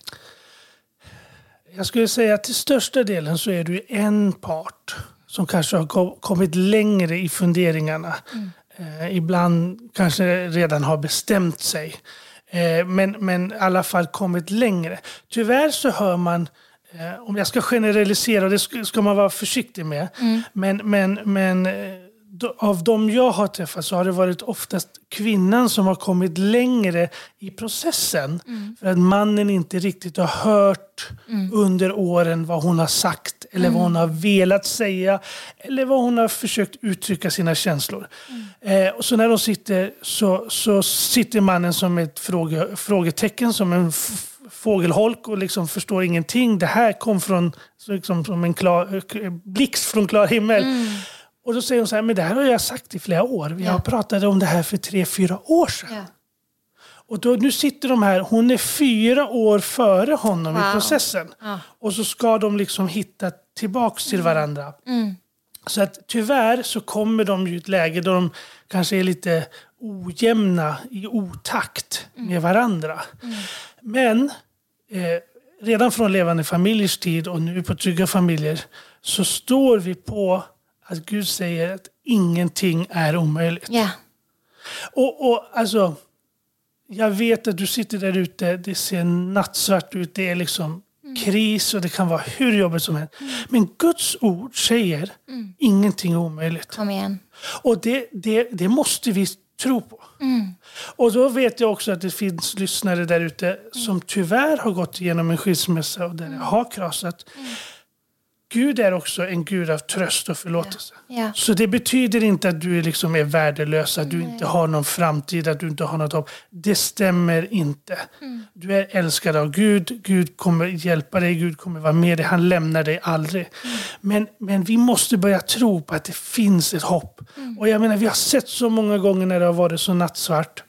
Jag skulle säga att till största delen så är du en part som kanske har ko- kommit längre i funderingarna. Eh, ibland kanske redan har bestämt sig. Eh, men, men i alla fall kommit längre. Tyvärr så hör man, eh, om jag ska generalisera, och det ska, man vara försiktig med, men, men, men eh, av de jag har träffat så har det varit oftast kvinnan som har kommit längre i processen. För att mannen inte riktigt har hört under åren vad hon har sagt eller vad hon har velat säga eller vad hon har försökt uttrycka sina känslor. Eh, och så när de sitter så, så sitter mannen som ett fråge, frågetecken, som en fågelholk och liksom förstår ingenting. Det här kom från liksom, som en klar, blixt från klar himmel. Och då säger hon så här, men det här har jag sagt i flera år. Vi har pratat om det här för tre, fyra år sedan. Och då, nu sitter de här, hon är fyra år före honom Wow. i processen. Ja. Och så ska de liksom hitta tillbaks till varandra. Så att tyvärr så kommer de i ett läge då de kanske är lite ojämna i otakt med varandra. Men eh, redan från levande familjers tid och nu på trygga familjer så står vi på att Gud säger att ingenting är omöjligt. Ja. Och, och alltså, jag vet att du sitter där ute, det ser nattsvart ut, det är liksom kris och det kan vara hur jobbigt som helst. Men Guds ord säger ingenting är omöjligt. Kom igen. Och det, det, det måste vi tro på. Och då vet jag också att det finns lyssnare där ute som tyvärr har gått igenom en skilsmässa och där det har krasat. Gud är också en Gud av tröst och förlåtelse. Ja. Så det betyder inte att du liksom är värdelös, att du inte har någon framtid, att du inte har något hopp. Det stämmer inte. Du är älskad av Gud, Gud kommer hjälpa dig, Gud kommer vara med dig, han lämnar dig aldrig. Men, men vi måste börja tro på att det finns ett hopp. Och jag menar, vi har sett så många gånger när det har varit så nattsvart,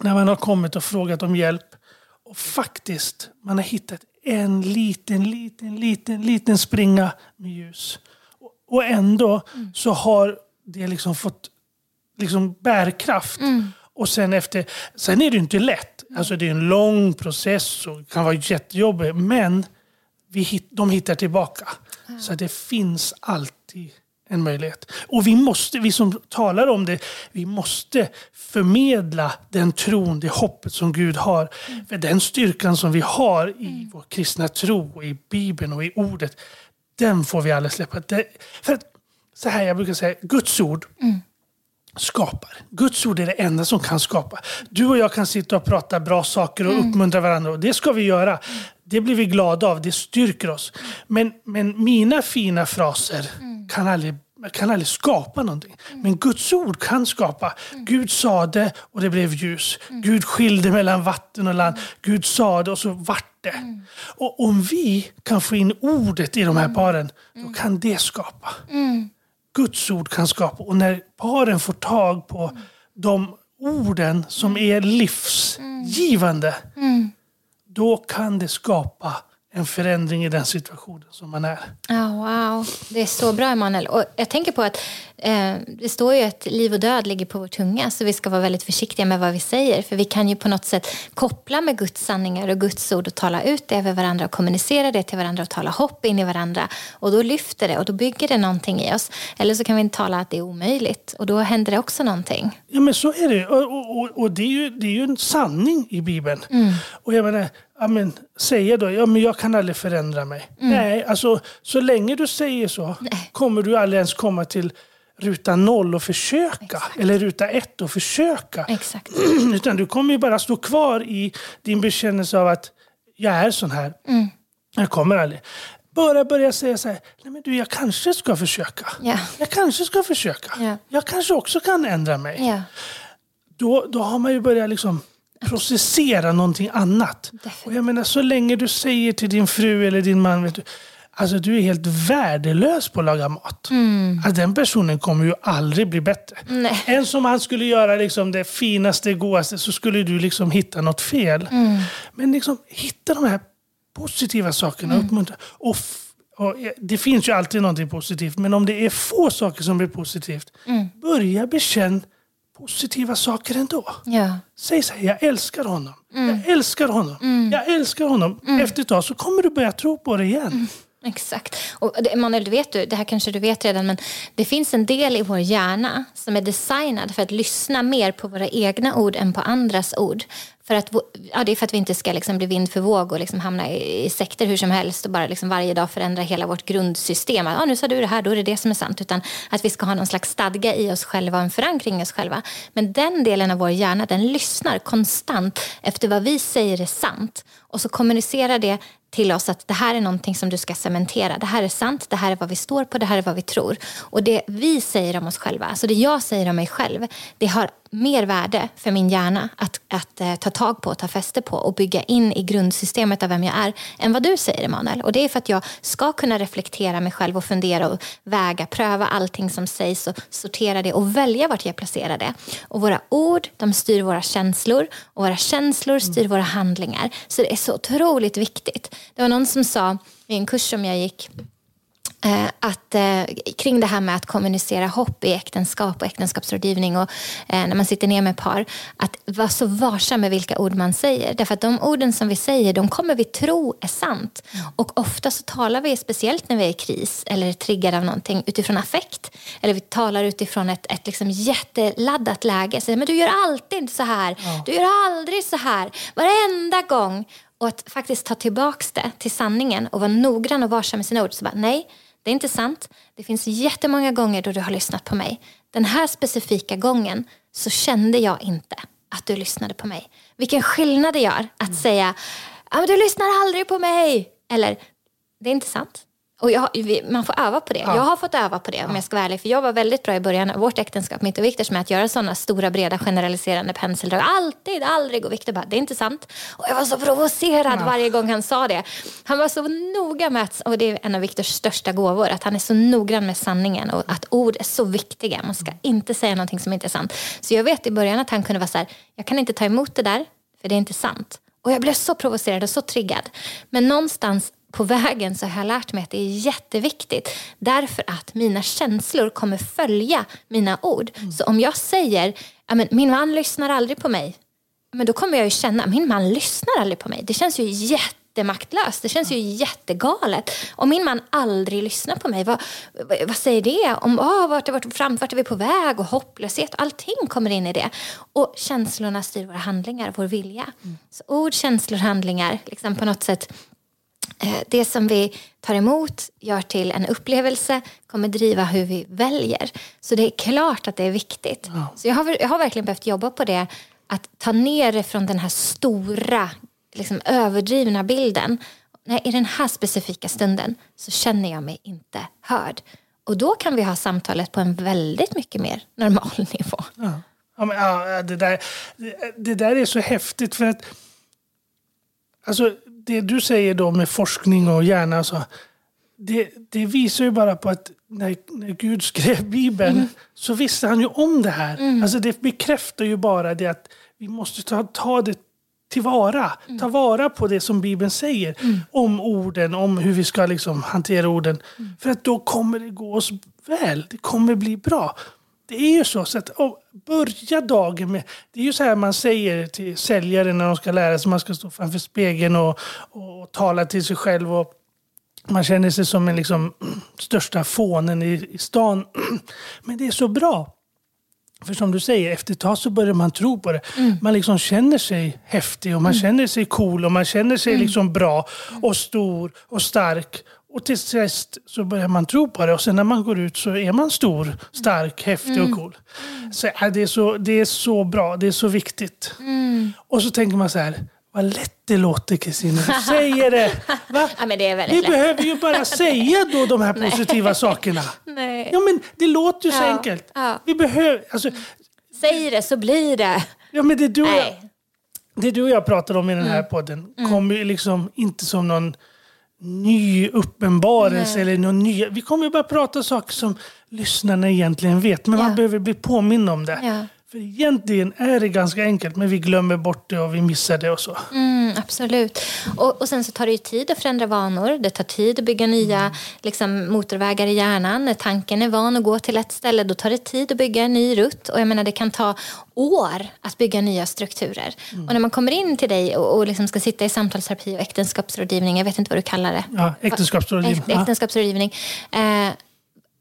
när man har kommit och frågat om hjälp. Och faktiskt, man har hittat en liten, liten, liten, liten springa med ljus. Och- ändå så har det liksom fått liksom bärkraft. Och sen efter, sen är det inte lätt. Alltså det är en lång process och kan vara jättejobbigt. Men vi hit, de hittar tillbaka. Så det finns alltid en möjlighet. Och vi måste, vi som talar om det, vi måste förmedla den tron, det hoppet som Gud har. För den styrkan som vi har i vår kristna tro, och i Bibeln och i ordet, den får vi aldrig släppa. Det, för att, så här jag brukar säga, Guds ord skapar. Guds ord är det enda som kan skapa. Du och jag kan sitta och prata bra saker och uppmuntra varandra och det ska vi göra. Det blir vi glada av, det styrker oss. Men, men mina fina fraser kan, aldrig, kan aldrig skapa någonting. Men Guds ord kan skapa. Gud sa det och det blev ljus. Gud skilde mellan vatten och land. Gud sa det och så vart det. Och om vi kan få in ordet i de här paren, då kan det skapa. Guds ord kan skapa. Och när paren får tag på de orden som är livsgivande, då kan det skapa en förändring i den situationen som man är. Ja, wow. Det är så bra, Emanuel. Och jag tänker på att eh, det står ju att liv och död ligger på vår tunga, så vi ska vara väldigt försiktiga med vad vi säger. För vi kan ju på något sätt koppla med Guds sanningar och Guds ord och tala ut det över varandra och kommunicera det till varandra och tala hopp in i varandra. Och då lyfter det och då bygger det någonting i oss. Eller så kan vi tala att det är omöjligt och då händer det också någonting. Ja, men så är det. Och, och, och, det, är ju, det är ju en sanning i Bibeln. Och jag menar, ja, men, säga då, ja men jag kan aldrig förändra mig. Nej, alltså så länge du säger så kommer du aldrig ens komma till ruta noll och försöka. Eller ruta ett och försöka. Exakt. Utan du kommer ju bara stå kvar i din bekännelse av att jag är sån här. Jag kommer aldrig. Bara börja säga så här, nej men du jag kanske ska försöka. Ja. Jag kanske ska försöka. Ja. Jag kanske också kan ändra mig. Ja. Då, då har man ju börjat liksom processera någonting annat. Och jag menar så länge du säger till din fru eller din man, vet du, alltså du är helt värdelös på att laga mat. Alltså, den personen kommer ju aldrig bli bättre. Nej. Än som han skulle göra liksom det finaste, godaste så skulle du liksom hitta något fel. Men liksom hitta de här positiva sakerna. Uppmuntra. Och, och eh, det finns ju alltid någonting positivt, men om det är få saker som blir positivt, börja bekänn positiva saker ändå. Ja. Säg så här, jag älskar honom. Jag älskar honom. Jag älskar honom. Efter ett tag så kommer du börja tro på det igen. Exakt. Och det, Emanuel, du vet du, det här kanske du vet redan, men det finns en del i vår hjärna som är designad för att lyssna mer på våra egna ord än på andras ord. För att, ja, det är för att vi inte ska liksom bli vind för våg och liksom hamna i, i sekter hur som helst och bara liksom varje dag förändra hela vårt grundsystem. Att, ah, nu sa du det här, då är det det som är sant. Utan att vi ska ha någon slags stadga i oss själva och en förankring i oss själva. Men den delen av vår hjärna, den lyssnar konstant efter vad vi säger är sant. Och så kommunicerar det till oss att det här är någonting som du ska cementera. Det här är sant, det här är vad vi står på, det här är vad vi tror. Och det vi säger om oss själva, alltså det jag säger om mig själv, det har mer värde för min hjärna att, att eh, ta tag på, ta fäste på och bygga in i grundsystemet av vem jag är än vad du säger Emanuel. Och det är för att jag ska kunna reflektera mig själv och fundera och väga, pröva allting som sägs och sortera det och välja vart jag placerar det. Och våra ord, de styr våra känslor och våra känslor styr våra handlingar. Så det är så otroligt viktigt. Det var någon som sa i en kurs som jag gick Eh, att, eh, kring det här med att kommunicera hopp i äktenskap och äktenskapsrådgivning och eh, när man sitter ner med par. Att vara så varsam med vilka ord man säger. Därför att de orden som vi säger, de kommer vi tro är sant. Och ofta så talar vi, speciellt när vi är i kris eller är triggade av någonting, utifrån affekt. Eller vi talar utifrån ett, ett liksom jätteladdat läge. Så, men du gör alltid så här. Du gör aldrig så här. Varenda gång. Och att faktiskt ta tillbaka det till sanningen och vara noggrann och varsam med sina ord. Så bara, nej, det är inte sant. Det finns jättemånga gånger då du har lyssnat på mig. Den här specifika gången så kände jag inte att du lyssnade på mig. Vilken skillnad det gör att säga, ja, men du lyssnar aldrig på mig. Eller, det är inte sant. Och jag, man får öva på det. Jag har fått öva på det om jag ska vara ärlig. För jag var väldigt bra i början av vårt äktenskap, mitt och Viktors, med att göra sådana stora, breda, generaliserande penseldrag. Alltid, aldrig. Och Viktor bara, det är inte sant. Och jag var så provocerad varje gång han sa det. Han var så noga med att, och det är en av Viktors största gåvor, att han är så noggrann med sanningen och att ord är så viktiga. Man ska inte säga någonting som inte är sant. Så jag vet i början att han kunde vara så här, jag kan inte ta emot det där, för det är inte sant. Och jag blev så provocerad och så triggad. Men någonstans på vägen så har jag lärt mig att det är jätteviktigt. Därför att mina känslor kommer följa mina ord. Så om jag säger, "Ja, men min man lyssnar aldrig på mig. Men då kommer jag ju känna, min man lyssnar aldrig på mig. Det känns ju jättemaktlöst. Det känns ju jättegalet. Om min man aldrig lyssnar på mig, vad, vad, säger det? Om oh, vart, vart, fram, vart är vi på väg? Och hopplöshet. Allting kommer in i det. Och känslorna styr våra handlingar, vår vilja. Så ord, känslor, handlingar. Liksom på något sätt det som vi tar emot gör till en upplevelse kommer driva hur vi väljer. Så det är klart att det är viktigt. Så jag har, jag har verkligen behövt jobba på det. Att ta ner det från den här stora, liksom överdrivna bilden. Nej, I den här specifika stunden så känner jag mig inte hörd. Och då kan vi ha samtalet på en väldigt mycket mer normal nivå. Ja. Ja, men, ja, det, där, det, det där är så häftigt för att alltså, det du säger då med forskning och hjärna så, det, det visar ju bara på att när, när Gud skrev Bibeln så visste han ju om det här. Alltså det bekräftar ju bara det att vi måste ta, ta det tillvara. Ta vara på det som Bibeln säger om orden, om hur vi ska liksom hantera orden. För att då kommer det gå oss väl. Det kommer bli bra. Det är ju så. så att, oh, börja dagen med... Det är ju så här man säger till säljare när de ska lära sig. Man ska stå framför spegeln och, och tala till sig själv. Och man känner sig som den liksom, största fånen i, i stan. Men det är så bra. För som du säger, efter ett tag så börjar man tro på det. Man liksom känner sig häftig och man känner sig cool och man känner sig liksom bra och stor och stark. Och till sist så börjar man tro på det och sen när man går ut så är man stor, stark, häftig och cool. Så, ja, det, är så, det är så bra, det är så viktigt. Och så tänker man så här, vad lätt det låter Kristina. Du säger det. Va? Ja, men det är Vi väldigt lätt. behöver ju bara säga då de här positiva sakerna. Nej. Ja men det låter ju så Ja, enkelt. ja. Vi behöver, alltså, Säg det så blir det. ja men det du, och jag, Nej. det du och jag pratar om i den här Mm. podden kommer ju liksom inte som någon ny uppenbarelse eller någon ny. Vi kommer ju bara prata saker som lyssnarna egentligen vet, men Ja. man behöver bli påminn om det. Ja. För egentligen är det ganska enkelt, men vi glömmer bort det och vi missar det och så. Mm, absolut. Och, och sen så tar det ju tid att förändra vanor. Det tar tid att bygga nya Mm. liksom, motorvägar i hjärnan. När tanken är van att gå till ett ställe då tar det tid att bygga en ny rutt. Och jag menar det kan ta år att bygga nya strukturer. Mm. Och när man kommer in till dig och, och liksom ska sitta i samtalsterapi och äktenskapsrådgivning, jag vet inte vad du kallar det. Ja, äktenskapsrådgivning. Äk- Äktenskapsrådgivning. Eh,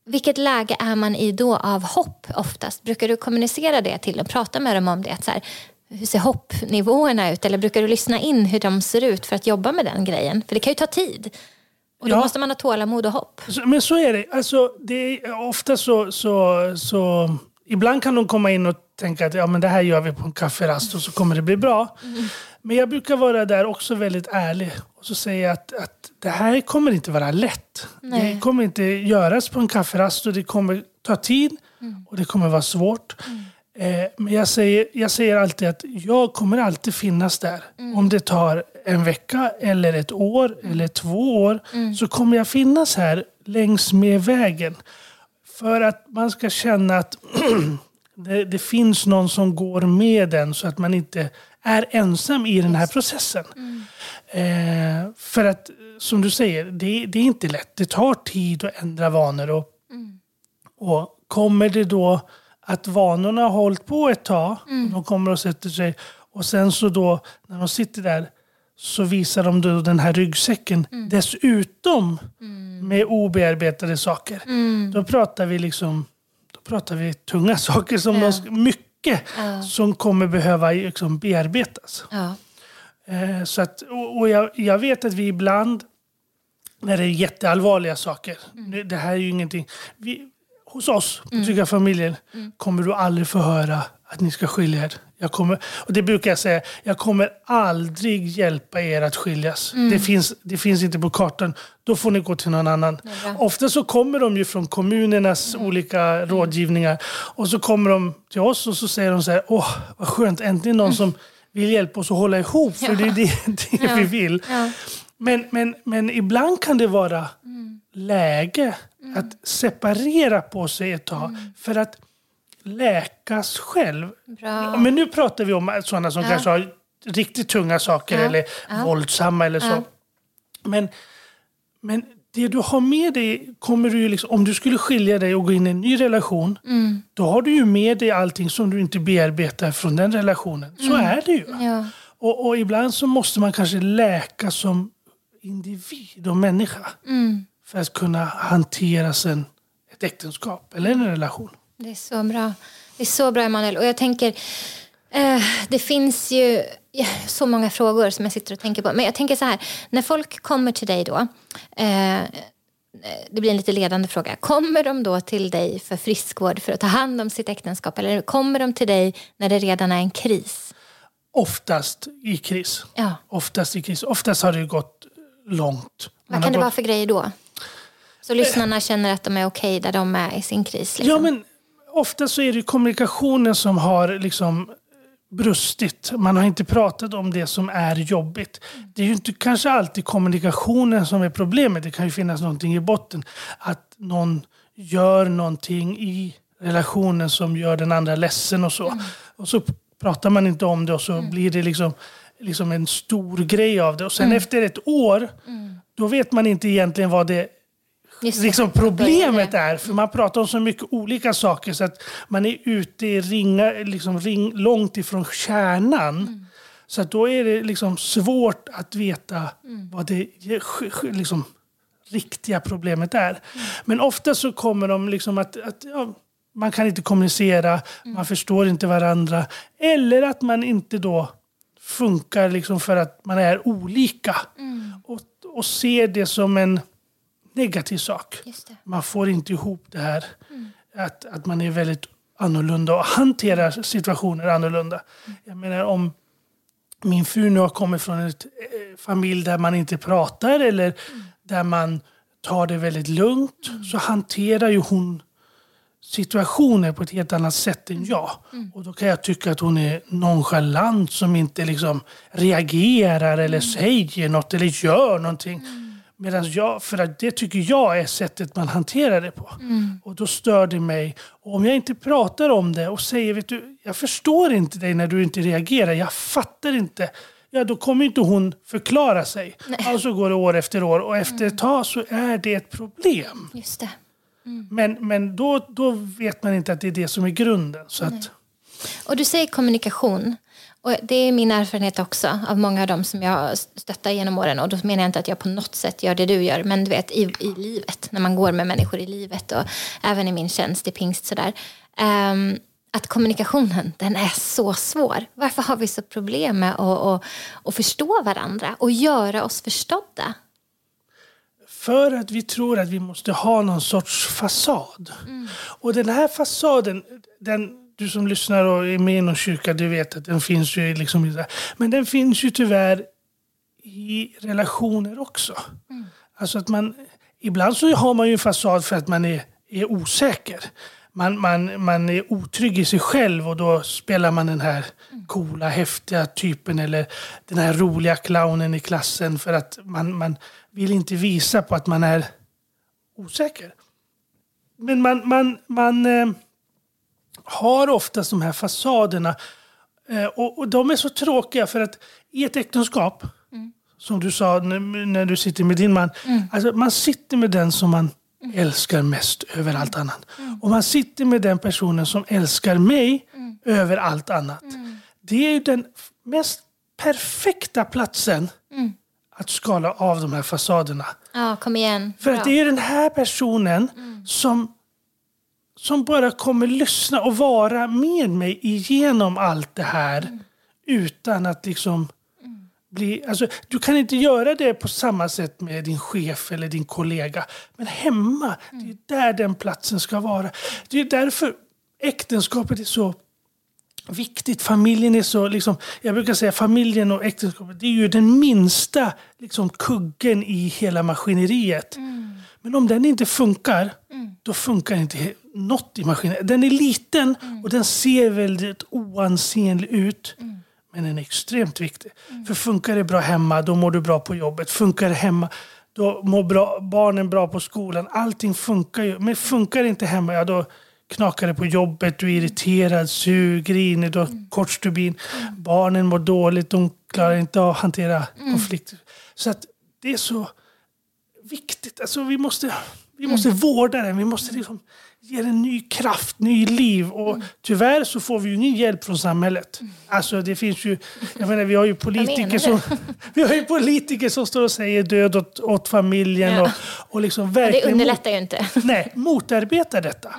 vilket läge är man i då av hopp oftast? Brukar du kommunicera det till och prata med dem om det? Att så här, hur ser hoppnivåerna ut? Eller brukar du lyssna in hur de ser ut för att jobba med den grejen? För det kan ju ta tid. Och då Ja. måste man ha tålamod och hopp. Men så är det. Alltså, det är ofta så, så, så... Ibland kan de komma in och tänka att ja, men det här gör vi på en kafferast och så kommer det bli bra. Men jag brukar vara där också väldigt ärlig och så säga att, att det här kommer inte vara lätt. Nej. Det kommer inte göras på en kafferast och det kommer ta tid och det kommer vara svårt. Eh, men jag säger, jag säger alltid att jag kommer alltid finnas där. Om det tar en vecka eller ett år eller två år så kommer jag finnas här längs med vägen. För att man ska känna att det, det finns någon som går med den så att man inte är ensam i den här processen. Eh, för att, som du säger, det, det är inte lätt. Det tar tid att ändra vanor. Och, och kommer det då att vanorna har hållit på ett tag, de kommer och sätter sig och sen så då när de sitter där så visar de då den här ryggsäcken dessutom med obearbetade saker. Då pratar vi liksom då pratar vi tunga saker som de ska- mycket som kommer behöva liksom bearbetas. Ja. Eh, så att, och och jag, jag vet att vi ibland, när det är jätteallvarliga saker, det, det här är ju ingenting. Vi, hos oss på Trygga Familjer kommer du aldrig få höra att ni ska skilja er. Jag kommer, och det brukar jag säga, jag kommer aldrig hjälpa er att skiljas. Det, finns, det finns inte på kartan. Då får ni gå till någon annan. bra. Ofta så kommer de ju från kommunernas olika rådgivningar. Och så kommer de till oss och så säger de så här, åh vad skönt, äntligen någon som vill hjälpa oss att hålla ihop. För det är det, det Ja. vi vill. Ja. Men, men, men ibland kan det vara läge att separera på sig ett tag för att läkas själv. Bra. Men nu pratar vi om sådana som kanske har riktigt tunga saker Ja. eller Ja. våldsamma eller så. Ja. Men, men det du har med dig, kommer du liksom, om du skulle skilja dig och gå in i en ny relation, Mm. då har du ju med dig allting som du inte bearbetar från den relationen. Så är det ju. Mm. Ja. Och, och ibland så måste man kanske läka som individ och människa Mm. för att kunna hantera sen ett äktenskap eller en relation. Det är så bra. Det är så bra, Emanuel. Och jag tänker, eh, det finns ju så många frågor som jag sitter och tänker på. Men jag tänker så här, när folk kommer till dig då, eh, det blir en lite ledande fråga. Kommer de då till dig för friskvård för att ta hand om sitt äktenskap? Eller kommer de till dig när det redan är en kris? Oftast i kris. Ja. Oftast i kris. Oftast har det gått långt. Man Vad kan det gått- vara för grejer då? Så lyssnarna känner att de är okej där de är i sin kris? Liksom. Ja, men ofta så är det kommunikationen som har liksom brustit. Man har inte pratat om det som är jobbigt. Det är ju inte kanske alltid kommunikationen som är problemet. Det kan ju finnas någonting i botten. Att någon gör någonting i relationen som gör den andra ledsen och så. Och så pratar man inte om det och så blir det liksom, liksom en stor grej av det. Och sen efter ett år, då vet man inte egentligen vad det det. Liksom problemet är. För man pratar om så mycket olika saker så att man är ute i ringa, liksom ring, långt ifrån kärnan. Så att då är det liksom svårt att veta vad det liksom, riktiga problemet är. Men ofta så kommer de liksom att, att ja, man kan inte kommunicera, man förstår inte varandra. Eller att man inte då funkar liksom för att man är olika. Och, och ser det som en negativ sak. Man får inte ihop det här. Att, att man är väldigt annorlunda och hanterar situationer annorlunda. Jag menar om min fru nu har kommit från en familj där man inte pratar eller där man tar det väldigt lugnt så hanterar ju hon situationer på ett helt annat sätt än jag. Och då kan jag tycka att hon är nonchalant som inte liksom reagerar eller säger något eller gör någonting. Medan jag, för att det tycker jag är sättet man hanterar det på. Och då stör det mig. Och om jag inte pratar om det och säger, vet du, jag förstår inte dig när du inte reagerar, jag fattar inte. Ja, då kommer inte hon förklara sig. Och så går det år efter år och efter ett tag så är det ett problem. Just det. Men, men då, då vet man inte att det är det som är grunden. Så att, Och du säger kommunikation. Och det är min erfarenhet också av många av dem som jag stöttar genom åren. Och då menar jag inte att jag på något sätt gör det du gör. Men du vet i, i livet, när man går med människor i livet och även i min tjänst i pingst sådär. Ehm, att kommunikationen, den är så svår. Varför har vi så problem med att, att, att förstå varandra och göra oss förstådda? För att vi tror att vi måste ha någon sorts fasad. Och den här fasaden, den, du som lyssnar och är med i någon kyrka, du vet att den finns ju liksom. Men den finns ju tyvärr i relationer också. Alltså att man, ibland så har man ju en fasad för att man är, är osäker. Man, man, man är otrygg i sig själv och då spelar man den här coola, häftiga typen eller den här roliga clownen i klassen för att man, man vill inte visa på att man är osäker. Men man, man, man eh, har oftast de här fasaderna eh, och, och de är så tråkiga för att i ett äktenskap, som du sa när, när du sitter med din man, alltså man sitter med den som man älskar mest över allt annat. Och man sitter med den personen som älskar mig över allt annat. Det är ju den mest perfekta platsen att skala av de här fasaderna. Ja, kom igen. För Bra. att det är den här personen som, som bara kommer lyssna och vara med mig igenom allt det här utan att liksom bli... Alltså, du kan inte göra det på samma sätt med din chef eller din kollega. Men hemma, det är där den platsen ska vara. Det är därför äktenskapet är så viktigt. Familjen är så, liksom, jag brukar säga familjen och äktenskapet, det är ju den minsta liksom, kuggen i hela maskineriet. Men om den inte funkar, då funkar inte något i maskineriet. Den är liten och den ser väldigt oansenlig ut. Men den är extremt viktig. För funkar det bra hemma, då mår du bra på jobbet. Funkar det hemma, då mår bra, barnen bra på skolan. Allting funkar ju. Men funkar det inte hemma, ja då knakar det på jobbet. Du är irriterad, sur, grinig, du har kort stubin. Barnen mår dåligt, de klarar inte av att hantera konflikter. Så att det är så viktigt. Alltså vi måste, vi måste vårda den. Vi måste liksom ge den ny kraft, ny liv. Och tyvärr så får vi ju ingen hjälp från samhället. Alltså det finns ju, jag menar vi har ju politiker som, vi har ju politiker som står och säger död åt, åt familjen Ja. och, och liksom Det verkligen mot- underlättar ju inte. nej, motarbetar detta.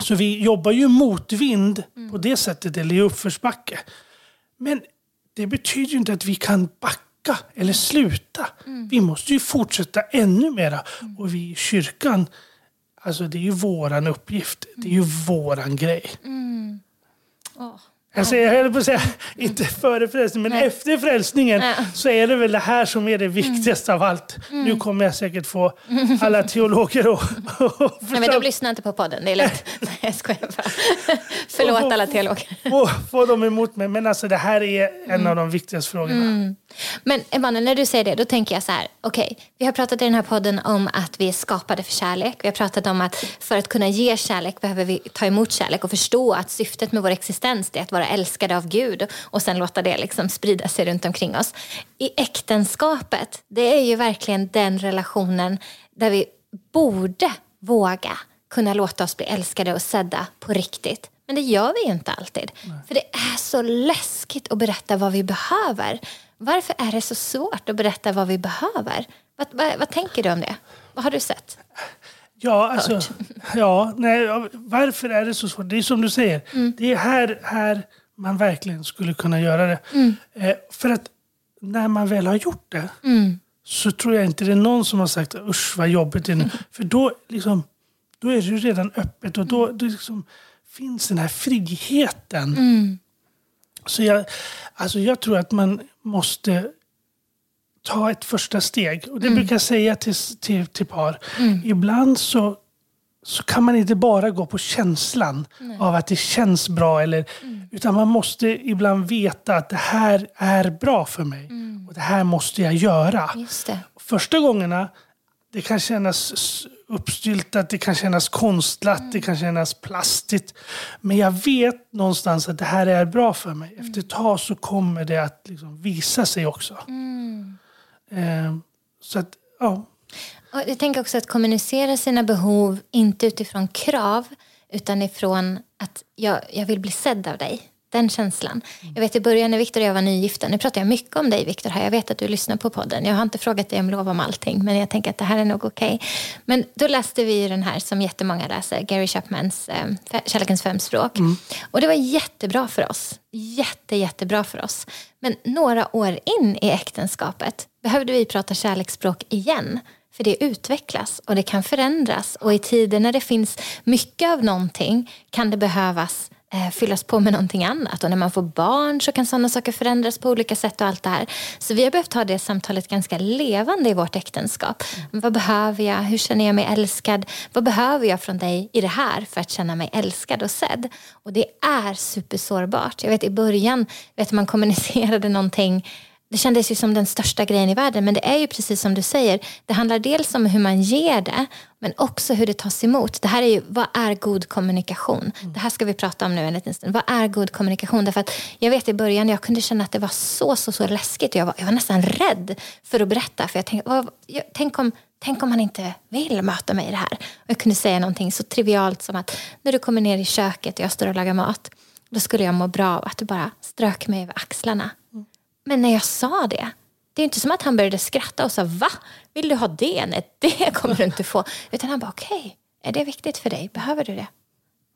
Så vi jobbar ju motvind på det sättet, eller i uppförsbacke. Men det betyder ju inte att vi kan backa eller sluta. Vi måste ju fortsätta ännu mera. Och vi i kyrkan, alltså det är ju våran uppgift. Det är ju våran grej. Åh. Alltså, jag höll på att säga, inte före frälsningen, men efter frälsningen Nej. så är det väl det här som är det viktigaste av allt. Nu kommer jag säkert få alla teologer att att Nej, men de lyssnar inte på podden, det är lugnt. Nej, jag skojar bara. Förlåt alla teologer. få, få dem emot mig. Men alltså det här är en av de viktigaste frågorna. Men Emanuel, när du säger det, då tänker jag så här. Okej, vi har pratat i den här podden om att vi är skapade för kärlek. Vi har pratat om att för att kunna ge kärlek behöver vi ta emot kärlek och förstå att syftet med vår existens är att vara älskade av Gud och sen låta det liksom sprida sig runt omkring oss. I äktenskapet, det är ju verkligen den relationen där vi borde våga kunna låta oss bli älskade och sedda på riktigt. Men det gör vi ju inte alltid. För det är så läskigt att berätta vad vi behöver. Varför är det så svårt att berätta vad vi behöver? Vad, vad, vad tänker du om det? Vad har du sett? Ja, alltså, ja nej, varför är det så svårt? Det är som du säger, mm. det är här, här man verkligen skulle kunna göra det. Mm. Eh, för att när man väl har gjort det mm. så tror jag inte det är någon som har sagt usch vad jobbigt det är nu. Mm. För då, liksom, då är det ju redan öppet och då, då liksom, finns den här friheten. Mm. Så jag, alltså jag tror att man måste ta ett första steg. Och det mm. brukar jag säga till, till, till par. Mm. Ibland så, så kan man inte bara gå på känslan Nej. av att det känns bra. Eller, mm. Utan man måste ibland veta att det här är bra för mig. Mm. Och det här måste jag göra. Första gångerna, det kan kännas uppstyltat, det kan kännas konstlat, mm. det kan kännas plastigt. Men jag vet någonstans att det här är bra för mig. Efter ett tag så kommer det att liksom visa sig också. Mm. Eh, så att, ja. Och jag tänker också att kommunicera sina behov, inte utifrån krav, utan ifrån att jag, jag vill bli sedd av dig. Den känslan. Jag vet i början när Viktor och jag var nygifta, nu pratar jag mycket om dig Viktor här, jag vet att du lyssnar på podden. Jag har inte frågat dig om lov om allting, men jag tänker att det här är nog okej. Okay. Men då läste vi den här som jättemånga läser, Gary Chapmans eh, Kärlekens fem språk. Mm. Och det var jättebra för oss. Jätte, jättebra för oss. Men några år in i äktenskapet behövde vi prata kärleksspråk igen. För det utvecklas och det kan förändras. Och i tider när det finns mycket av någonting kan det behövas eh, fyllas på med någonting annat. Och när man får barn så kan sådana saker förändras på olika sätt och allt det här. Så vi har behövt ha det samtalet ganska levande i vårt äktenskap. Mm. Vad behöver jag? Hur känner jag mig älskad? Vad behöver jag från dig i det här för att känna mig älskad och sedd? Och det är supersårbart. Jag vet i början, vet man kommunicerade någonting det kändes ju som den största grejen i världen. Men det är ju precis som du säger. Det handlar dels om hur man ger det, men också hur det tas emot. Det här är ju, vad är god kommunikation? Mm. Det här ska vi prata om nu en liten stund. Vad är god kommunikation? Därför att jag vet i början, jag kunde känna att det var så, så, så läskigt. Jag var, jag var nästan rädd för att berätta. För jag tänkte, vad, jag, tänk, om, tänk om han inte vill möta mig i det här. Och jag kunde säga någonting så trivialt som att när du kommer ner i köket och jag står och lagar mat, då skulle jag må bra av att du bara strök mig över axlarna men när jag sa det, det är inte som att han började skratta och sa va? Vill du ha det? Nej, det kommer du inte få. Utan han bara okej, okay, är det viktigt för dig? Behöver du det?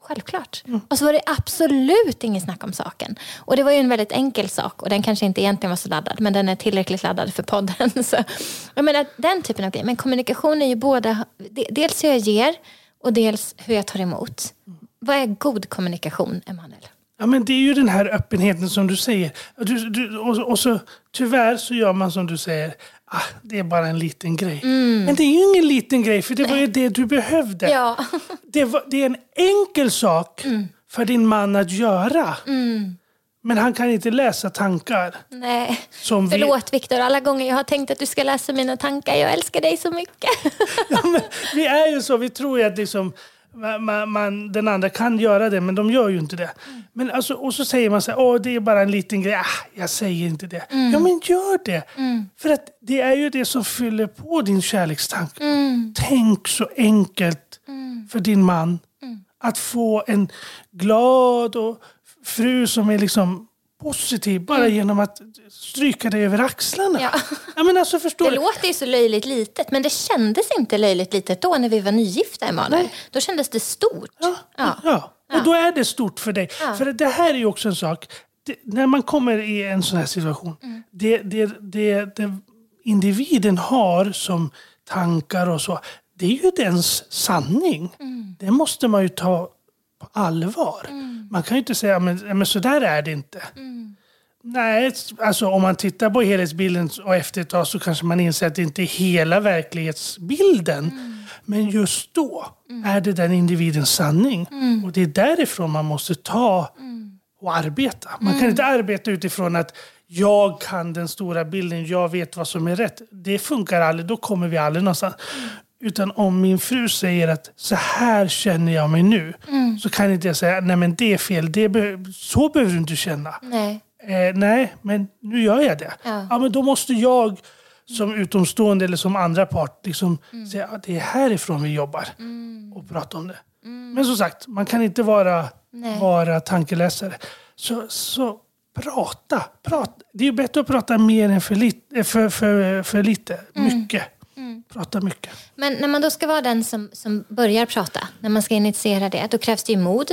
Självklart. Mm. Och så var det absolut ingen snack om saken. Och det var ju en väldigt enkel sak och den kanske inte egentligen var så laddad men den är tillräckligt laddad för podden. Så, jag menar, den typen av grejer. Men kommunikation är ju båda, dels hur jag ger och dels hur jag tar emot. Mm. Vad är god kommunikation, Emanuel? Ja, men det är ju den här öppenheten som du säger. Du, du, och, och, så, tyvärr så gör man som du säger. Ah, det är bara en liten grej. Mm. Men det är ju ingen liten grej, för det var ju det du behövde. Ja. det, var, det är en enkel sak mm. för din man att göra. Mm. Men han kan inte läsa tankar. Nej. Som Förlåt vi... Viktor, alla gånger jag har tänkt att du ska läsa mina tankar. Jag älskar dig så mycket. ja, vi är ju så, vi tror ju att liksom, man, man, den andra kan göra det, men de gör ju inte det. Mm. Men alltså, och så säger man så här, Åh, det är bara en liten grej. Ah, jag säger inte det. Mm. Ja, men gör det. Mm. För att det är ju det som fyller på din kärlekstanke. Mm. Tänk så enkelt mm. för din man. Mm. Att få en glad och fru som är liksom positiv bara mm. genom att stryka dig över axlarna. Ja. Ja, men alltså, förstår det du? låter ju så löjligt litet, men det kändes inte löjligt litet då när vi var nygifta, Emanuel. Då kändes det stort. Ja, ja. ja. och då är det stort för dig. För det här är ju också en sak, det, när man kommer i en sån här situation, mm. det, det, det, det individen har som tankar och så, det är ju dens sanning. Mm. Det måste man ju ta på allvar. Mm. Man kan ju inte säga men, men så där är det inte. Mm. Nej, alltså om man tittar på helhetsbilden och efter ett tag så kanske man inser att det inte är hela verklighetsbilden. Mm. Men just då mm. är det den individens sanning. Mm. Och det är därifrån man måste ta mm. och arbeta. Man kan inte arbeta utifrån att jag kan den stora bilden, jag vet vad som är rätt. Det funkar aldrig, då kommer vi aldrig någonstans. Utan om min fru säger att så här känner jag mig nu. Mm. Så kan inte jag säga nej men det är fel. Det be så behöver du inte känna. Nej. Eh, nej, men nu gör jag det. Ja. ja. men då måste jag som utomstående eller som andra part liksom mm. säga att det är härifrån vi jobbar. Mm. Och prata om det. Mm. Men som sagt, man kan inte vara, vara tankeläsare. Så, så prata, prata. Det är ju bättre att prata mer än för, lit, för, för, för lite. Mm. Mycket. Prata mycket. Men när man då ska vara den som, som börjar prata, när man ska initiera det, då krävs det ju mod.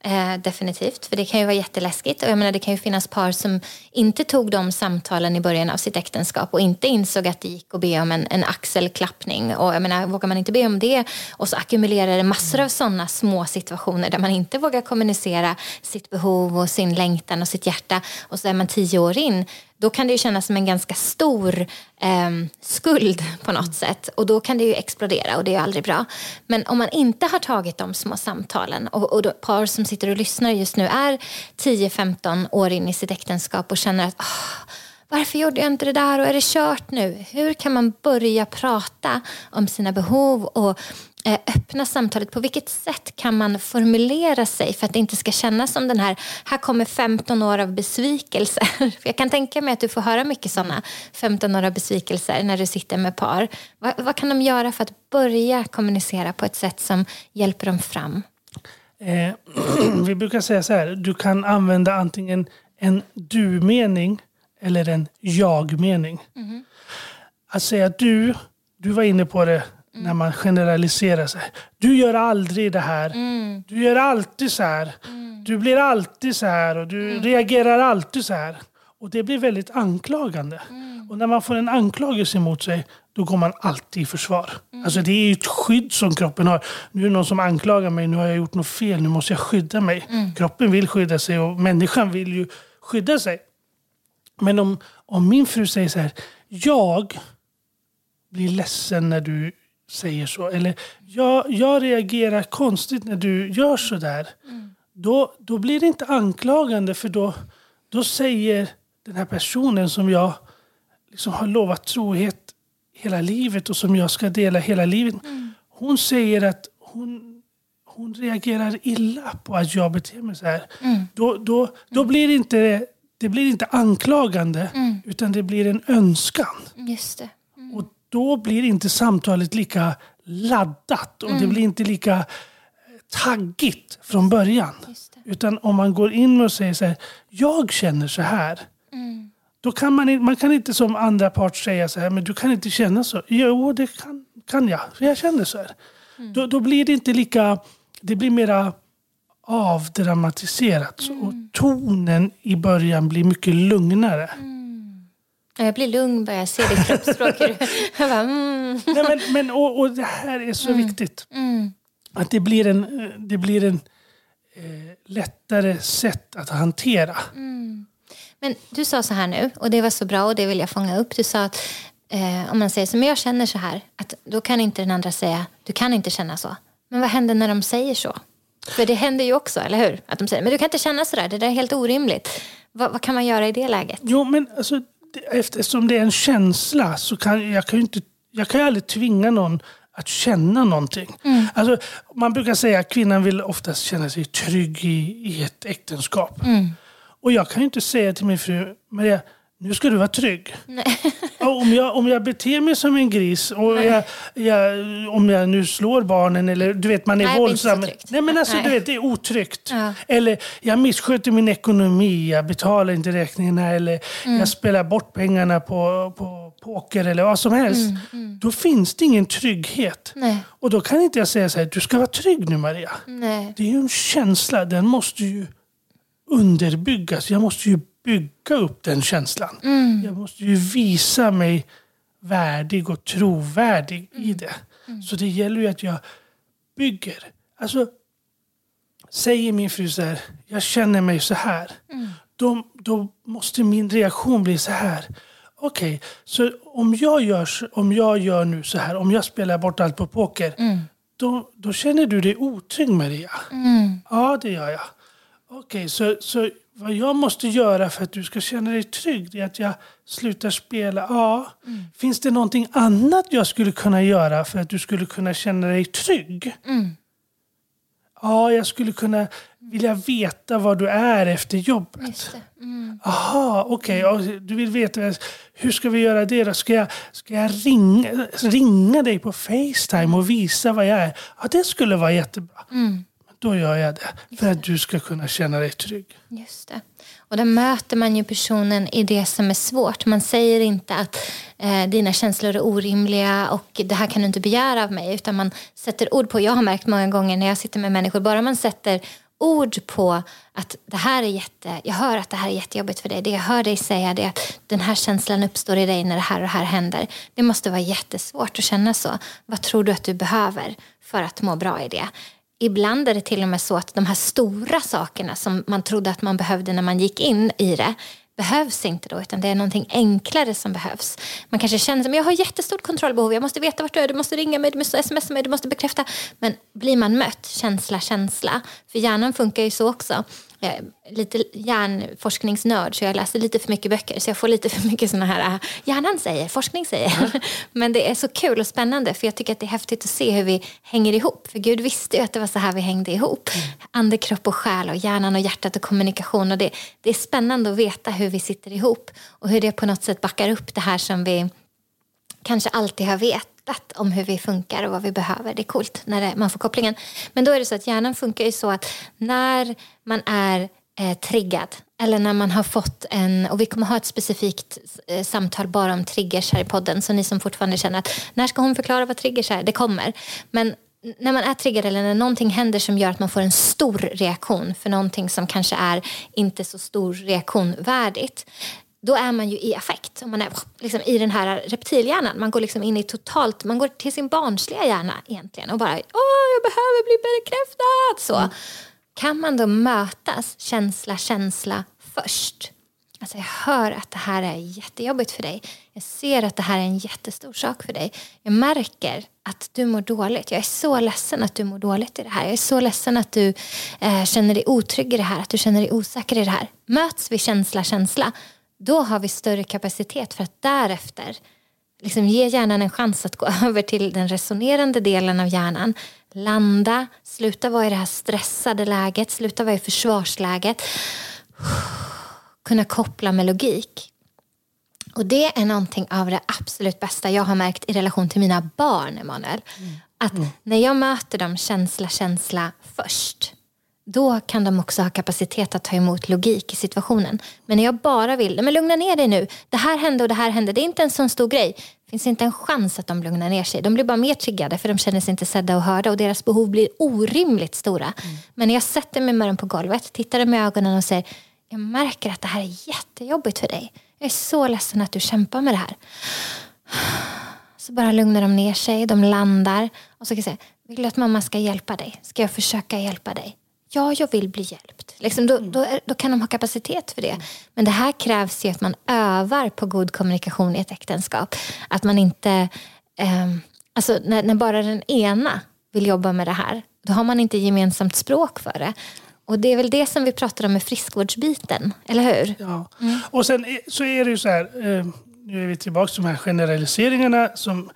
Eh, definitivt, för det kan ju vara jätteläskigt. Och jag menar, det kan ju finnas par som inte tog de samtalen i början av sitt äktenskap och inte insåg att det gick att be om en, en axelklappning. Och jag menar, vågar man inte be om det och så ackumulerar det massor av sådana små situationer där man inte vågar kommunicera sitt behov och sin längtan och sitt hjärta och så är man tio år in då kan det ju kännas som en ganska stor eh, skuld på något sätt. Och då kan det ju explodera och det är ju aldrig bra. Men om man inte har tagit de små samtalen och, och då, par som sitter och lyssnar just nu är 10-15 år in i sitt äktenskap och känner att oh, varför gjorde jag inte det där och är det kört nu? Hur kan man börja prata om sina behov och eh, öppna samtalet. På vilket sätt kan man formulera sig för att det inte ska kännas som den här, här kommer 15 år av besvikelser. För jag kan tänka mig att du får höra mycket sådana 15 år av besvikelser när du sitter med par. Vad, vad kan de göra för att börja kommunicera på ett sätt som hjälper dem fram? Eh, vi brukar säga så här, du kan använda antingen en du-mening eller en jag-mening. Mm. Att säga du, du var inne på det Mm. När man generaliserar sig. Du gör aldrig det här. Mm. Du gör alltid så här. Mm. Du blir alltid så här och du mm. reagerar alltid så här. Och det blir väldigt anklagande. Mm. Och när man får en anklagelse emot sig, då går man alltid i försvar. Mm. Alltså det är ett skydd som kroppen har. Nu är det någon som anklagar mig, nu har jag gjort något fel, nu måste jag skydda mig. Kroppen vill skydda sig och människan vill ju skydda sig. Men om, om min fru säger så här, jag blir ledsen när du säger så. Eller jag, jag reagerar konstigt när du gör så där. Mm. Då, då blir det inte anklagande för då, då säger den här personen som jag liksom har lovat trohet hela livet och som jag ska dela hela livet. Mm. Hon säger att hon, hon reagerar illa på att jag beter mig så här. Mm. Då, då, då blir det inte, det blir inte anklagande mm. utan det blir en önskan. Just det då blir inte samtalet lika laddat och mm. det blir inte lika eh, taggigt från början. Utan om man går in och säger så här, jag känner så här. Mm. Då kan man, man kan inte som andra part säga så här, men du kan inte känna så. Jo, det kan, kan jag. Jag känner så här. Mm. Då, då blir det inte lika, det blir mera avdramatiserat. Mm. Och tonen i början blir mycket lugnare. Mm. Jag blir lugn bara jag ser ditt kroppsspråk. jag bara, mm. Nej, men, men, och, och det här är så mm. viktigt. Mm. Att det blir en, det blir en eh, lättare sätt att hantera. Mm. Men du sa så här nu, och det var så bra och det vill jag fånga upp. Du sa att eh, om man säger så, men jag känner så här. Att då kan inte den andra säga, du kan inte känna så. Men vad händer när de säger så? För det händer ju också, eller hur? Att de säger, men du kan inte känna så där, det där är helt orimligt. Vad, vad kan man göra i det läget? Jo, men alltså eftersom det är en känsla så kan jag kan ju inte, jag kan aldrig tvinga någon att känna någonting. Mm. Alltså, man brukar säga att kvinnan vill oftast känna sig trygg i, i ett äktenskap. Mm. Och jag kan ju inte säga till min fru, Maria, nu ska du vara trygg. om, jag, om jag beter mig som en gris och jag, jag, om jag nu slår barnen eller du vet man är Nej, våldsam. Nej men alltså Nej. du vet det är otryggt. Ja. Eller jag missköter min ekonomi, jag betalar inte räkningarna eller mm. jag spelar bort pengarna på, på poker eller vad som helst. Mm, mm. Då finns det ingen trygghet. Nej. Och då kan inte jag säga så här, du ska vara trygg nu Maria. Nej. Det är ju en känsla, den måste ju underbyggas. Jag måste ju bygga upp den känslan. Mm. Jag måste ju visa mig värdig och trovärdig mm. i det. Mm. Så det gäller ju att jag bygger. Alltså, säger min fru så här, jag känner mig så här. Mm. Då, då måste min reaktion bli så här. Okej, okay, så om jag, gör, om jag gör nu så här, om jag spelar bort allt på poker. Mm. Då, då känner du dig otrygg Maria? Mm. Ja, det gör jag. Okej, okay, så, så vad jag måste göra för att du ska känna dig trygg är att jag slutar spela. Ja, mm. Finns det någonting annat jag skulle kunna göra för att du skulle kunna känna dig trygg? Mm. Ja, jag skulle kunna vilja veta var du är efter jobbet. Mm. Aha, okej. Okay. Du vill veta, hur ska vi göra det då? Ska jag, ska jag ringa, ringa dig på Facetime och visa vad jag är? Ja, det skulle vara jättebra. Mm då gör jag det. För att du ska kunna känna dig trygg. Just det. Och där möter man ju personen i det som är svårt. Man säger inte att eh, dina känslor är orimliga och det här kan du inte begära av mig. Utan man sätter ord på, jag har märkt många gånger när jag sitter med människor, bara man sätter ord på att det här är jätte, jag hör att det här är jättejobbigt för dig. Det jag hör dig säga är att den här känslan uppstår i dig när det här och det här händer. Det måste vara jättesvårt att känna så. Vad tror du att du behöver för att må bra i det? Ibland är det till och med så att de här stora sakerna som man trodde att man behövde när man gick in i det behövs inte då, utan det är någonting enklare som behövs. Man kanske känner att jag har jättestort kontrollbehov, jag måste veta vart du är, du måste ringa mig, du måste smsa mig, du måste bekräfta. Men blir man mött, känsla, känsla, för hjärnan funkar ju så också är lite hjärnforskningsnörd så jag läser lite för mycket böcker så jag får lite för mycket såna här äh, hjärnan säger, forskning säger. Mm. Men det är så kul och spännande för jag tycker att det är häftigt att se hur vi hänger ihop. För Gud visste ju att det var så här vi hängde ihop. Mm. Ande, kropp och själ och hjärnan och hjärtat och kommunikation. Och det, det är spännande att veta hur vi sitter ihop och hur det på något sätt backar upp det här som vi kanske alltid har vetat om hur vi funkar och vad vi behöver. Det är coolt när det, man får kopplingen. Men då är det så att hjärnan funkar ju så att när man är eh, triggad eller när man har fått en, och vi kommer ha ett specifikt eh, samtal bara om triggers här i podden, så ni som fortfarande känner att när ska hon förklara vad triggers är? Det kommer. Men när man är triggad eller när någonting händer som gör att man får en stor reaktion för någonting som kanske är inte så stor reaktion värdigt då är man ju i affekt. man är liksom i den här reptilhjärnan. Man går liksom in i totalt, man går till sin barnsliga hjärna egentligen och bara åh, jag behöver bli bekräftad. Så. Mm. Kan man då mötas känsla, känsla först? Alltså jag hör att det här är jättejobbigt för dig. Jag ser att det här är en jättestor sak för dig. Jag märker att du mår dåligt. Jag är så ledsen att du mår dåligt i det här. Jag är så ledsen att du eh, känner dig otrygg i det här. Att du känner dig osäker i det här. Möts vi känsla, känsla då har vi större kapacitet för att därefter liksom ge hjärnan en chans att gå över till den resonerande delen av hjärnan. Landa, sluta vara i det här stressade läget, sluta vara i försvarsläget. Kunna koppla med logik. Och det är någonting av det absolut bästa jag har märkt i relation till mina barn, Emanuel. Mm. Att när jag möter dem känsla, känsla först då kan de också ha kapacitet att ta emot logik i situationen. Men när jag bara vill, men lugna ner dig nu, det här hände och det här hände, det är inte en sån stor grej. Det finns inte en chans att de lugnar ner sig. De blir bara mer triggade för de känner sig inte sedda och hörda och deras behov blir orimligt stora. Mm. Men när jag sätter mig med dem på golvet, tittar dem i ögonen och säger, jag märker att det här är jättejobbigt för dig. Jag är så ledsen att du kämpar med det här. Så bara lugnar de ner sig, de landar och så kan jag säga, vill du att mamma ska hjälpa dig? Ska jag försöka hjälpa dig? Ja, jag vill bli hjälpt. Liksom då, då, då, kan de ha kapacitet för det. Men det här krävs ju att man övar på god kommunikation i ett äktenskap. Att man inte... Eh, alltså när, när, bara den ena vill jobba med det här, då har man inte gemensamt språk för det. Och det är väl det som vi pratar om med friskvårdsbiten, eller hur? Ja, mm. och sen så är det ju så här, eh, nu är vi tillbaka till de här generaliseringarna som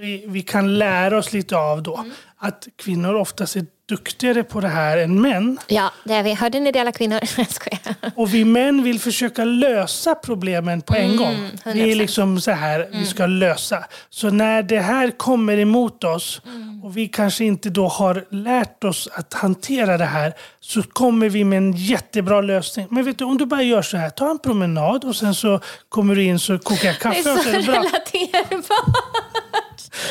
vi, vi kan lära oss lite av då. Mm. Att kvinnor oftast är duktigare på det här än män. Ja, det är vi. Hörde ni det alla kvinnor? Jag skojar. Och vi män vill försöka lösa problemen på en mm, gång. 100%. Det är liksom så här mm. vi ska lösa. Så när det här kommer emot oss mm. och vi kanske inte då har lärt oss att hantera det här så kommer vi med en jättebra lösning. Men vet du, om du bara gör så här, ta en promenad och sen så kommer du in så kokar jag kaffe. Det är så, och så är det bra. relaterbart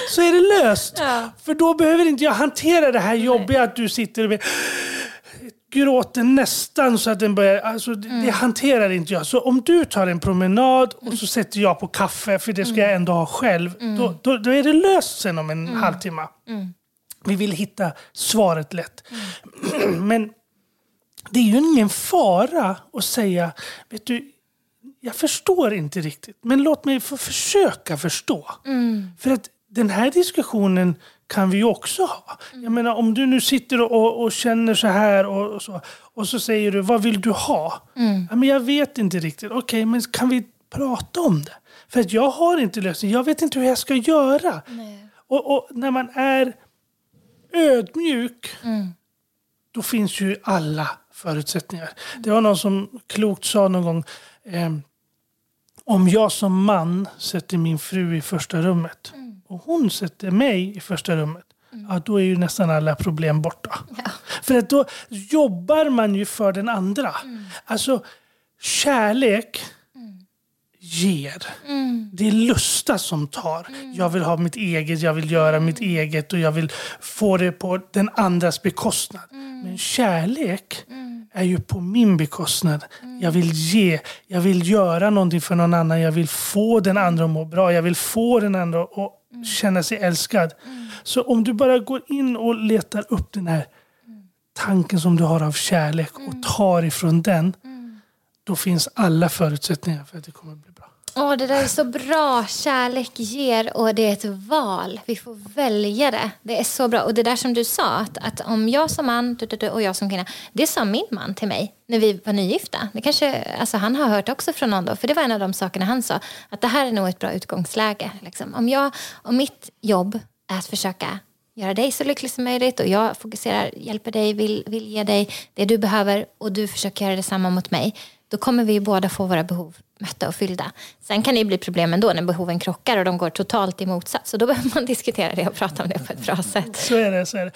så är det löst. Ja. För då behöver inte jag hantera det här jobbiga att du sitter och gråter nästan så att den börjar... Alltså, mm. Det hanterar inte jag. Så om du tar en promenad och så sätter jag på kaffe, för det ska jag ändå ha själv, mm. då, då, då, är det löst sen om en mm. halvtimme. Mm. Vi vill hitta svaret lätt. Mm. Men det är ju ingen fara att säga, vet du, jag förstår inte riktigt, men låt mig få försöka förstå. Mm. För att den här diskussionen kan vi också ha. Mm. Jag menar om du nu sitter och, och känner så här och, och, så och så säger du vad vill du ha? Mm. Ja, men jag vet inte riktigt. Okej, okay, men kan vi prata om det? För att jag har inte lösning. Jag vet inte hur jag ska göra. Och, och, när man är ödmjuk mm. då finns ju alla förutsättningar. Det var någon som klokt sa någon gång eh, om jag som man sätter min fru i första rummet mm och hon sätter mig i första rummet, ja, då är ju nästan alla problem borta. Ja. För att då jobbar man ju för den andra. Alltså, kärlek ger. Det är lusta som tar. Jag vill ha mitt eget, jag vill göra mitt eget och jag vill få det på den andras bekostnad. Men kärlek är ju på min bekostnad. Jag vill ge, jag vill göra någonting för någon annan. Jag vill få den andra att må bra. Jag vill få den andra att känna sig älskad. Så om du bara går in och letar upp den här tanken som du har av kärlek och tar ifrån den. Då finns alla förutsättningar för att det kommer bli bra. Det där är så bra. Kärlek ger och det är ett val. Vi får välja det. Det är så bra. Och det där som du sa, att, att om jag som man du, du, du, och jag som kvinna. Det sa min man till mig när vi var nygifta. Det kanske, alltså han har hört också från någon då. För det var en av de sakerna han sa. Att det här är nog ett bra utgångsläge. Liksom. Om, jag, om mitt jobb är att försöka göra dig så lycklig som möjligt och jag fokuserar, hjälper dig, vill, vill ge dig det du behöver och du försöker göra detsamma mot mig. Då kommer vi båda få våra behov mötta och fyllda. Sen kan det bli problem ändå när behoven krockar och de går totalt i motsats. Så då behöver man diskutera det och prata om det på ett bra sätt. Så är det. Så är det.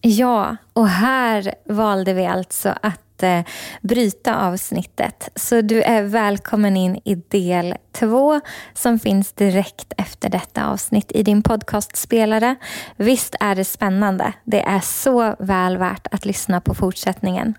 Ja, och här valde vi alltså att eh, bryta avsnittet. Så du är välkommen in i del två som finns direkt efter detta avsnitt i din podcastspelare. Visst är det spännande? Det är så väl värt att lyssna på fortsättningen.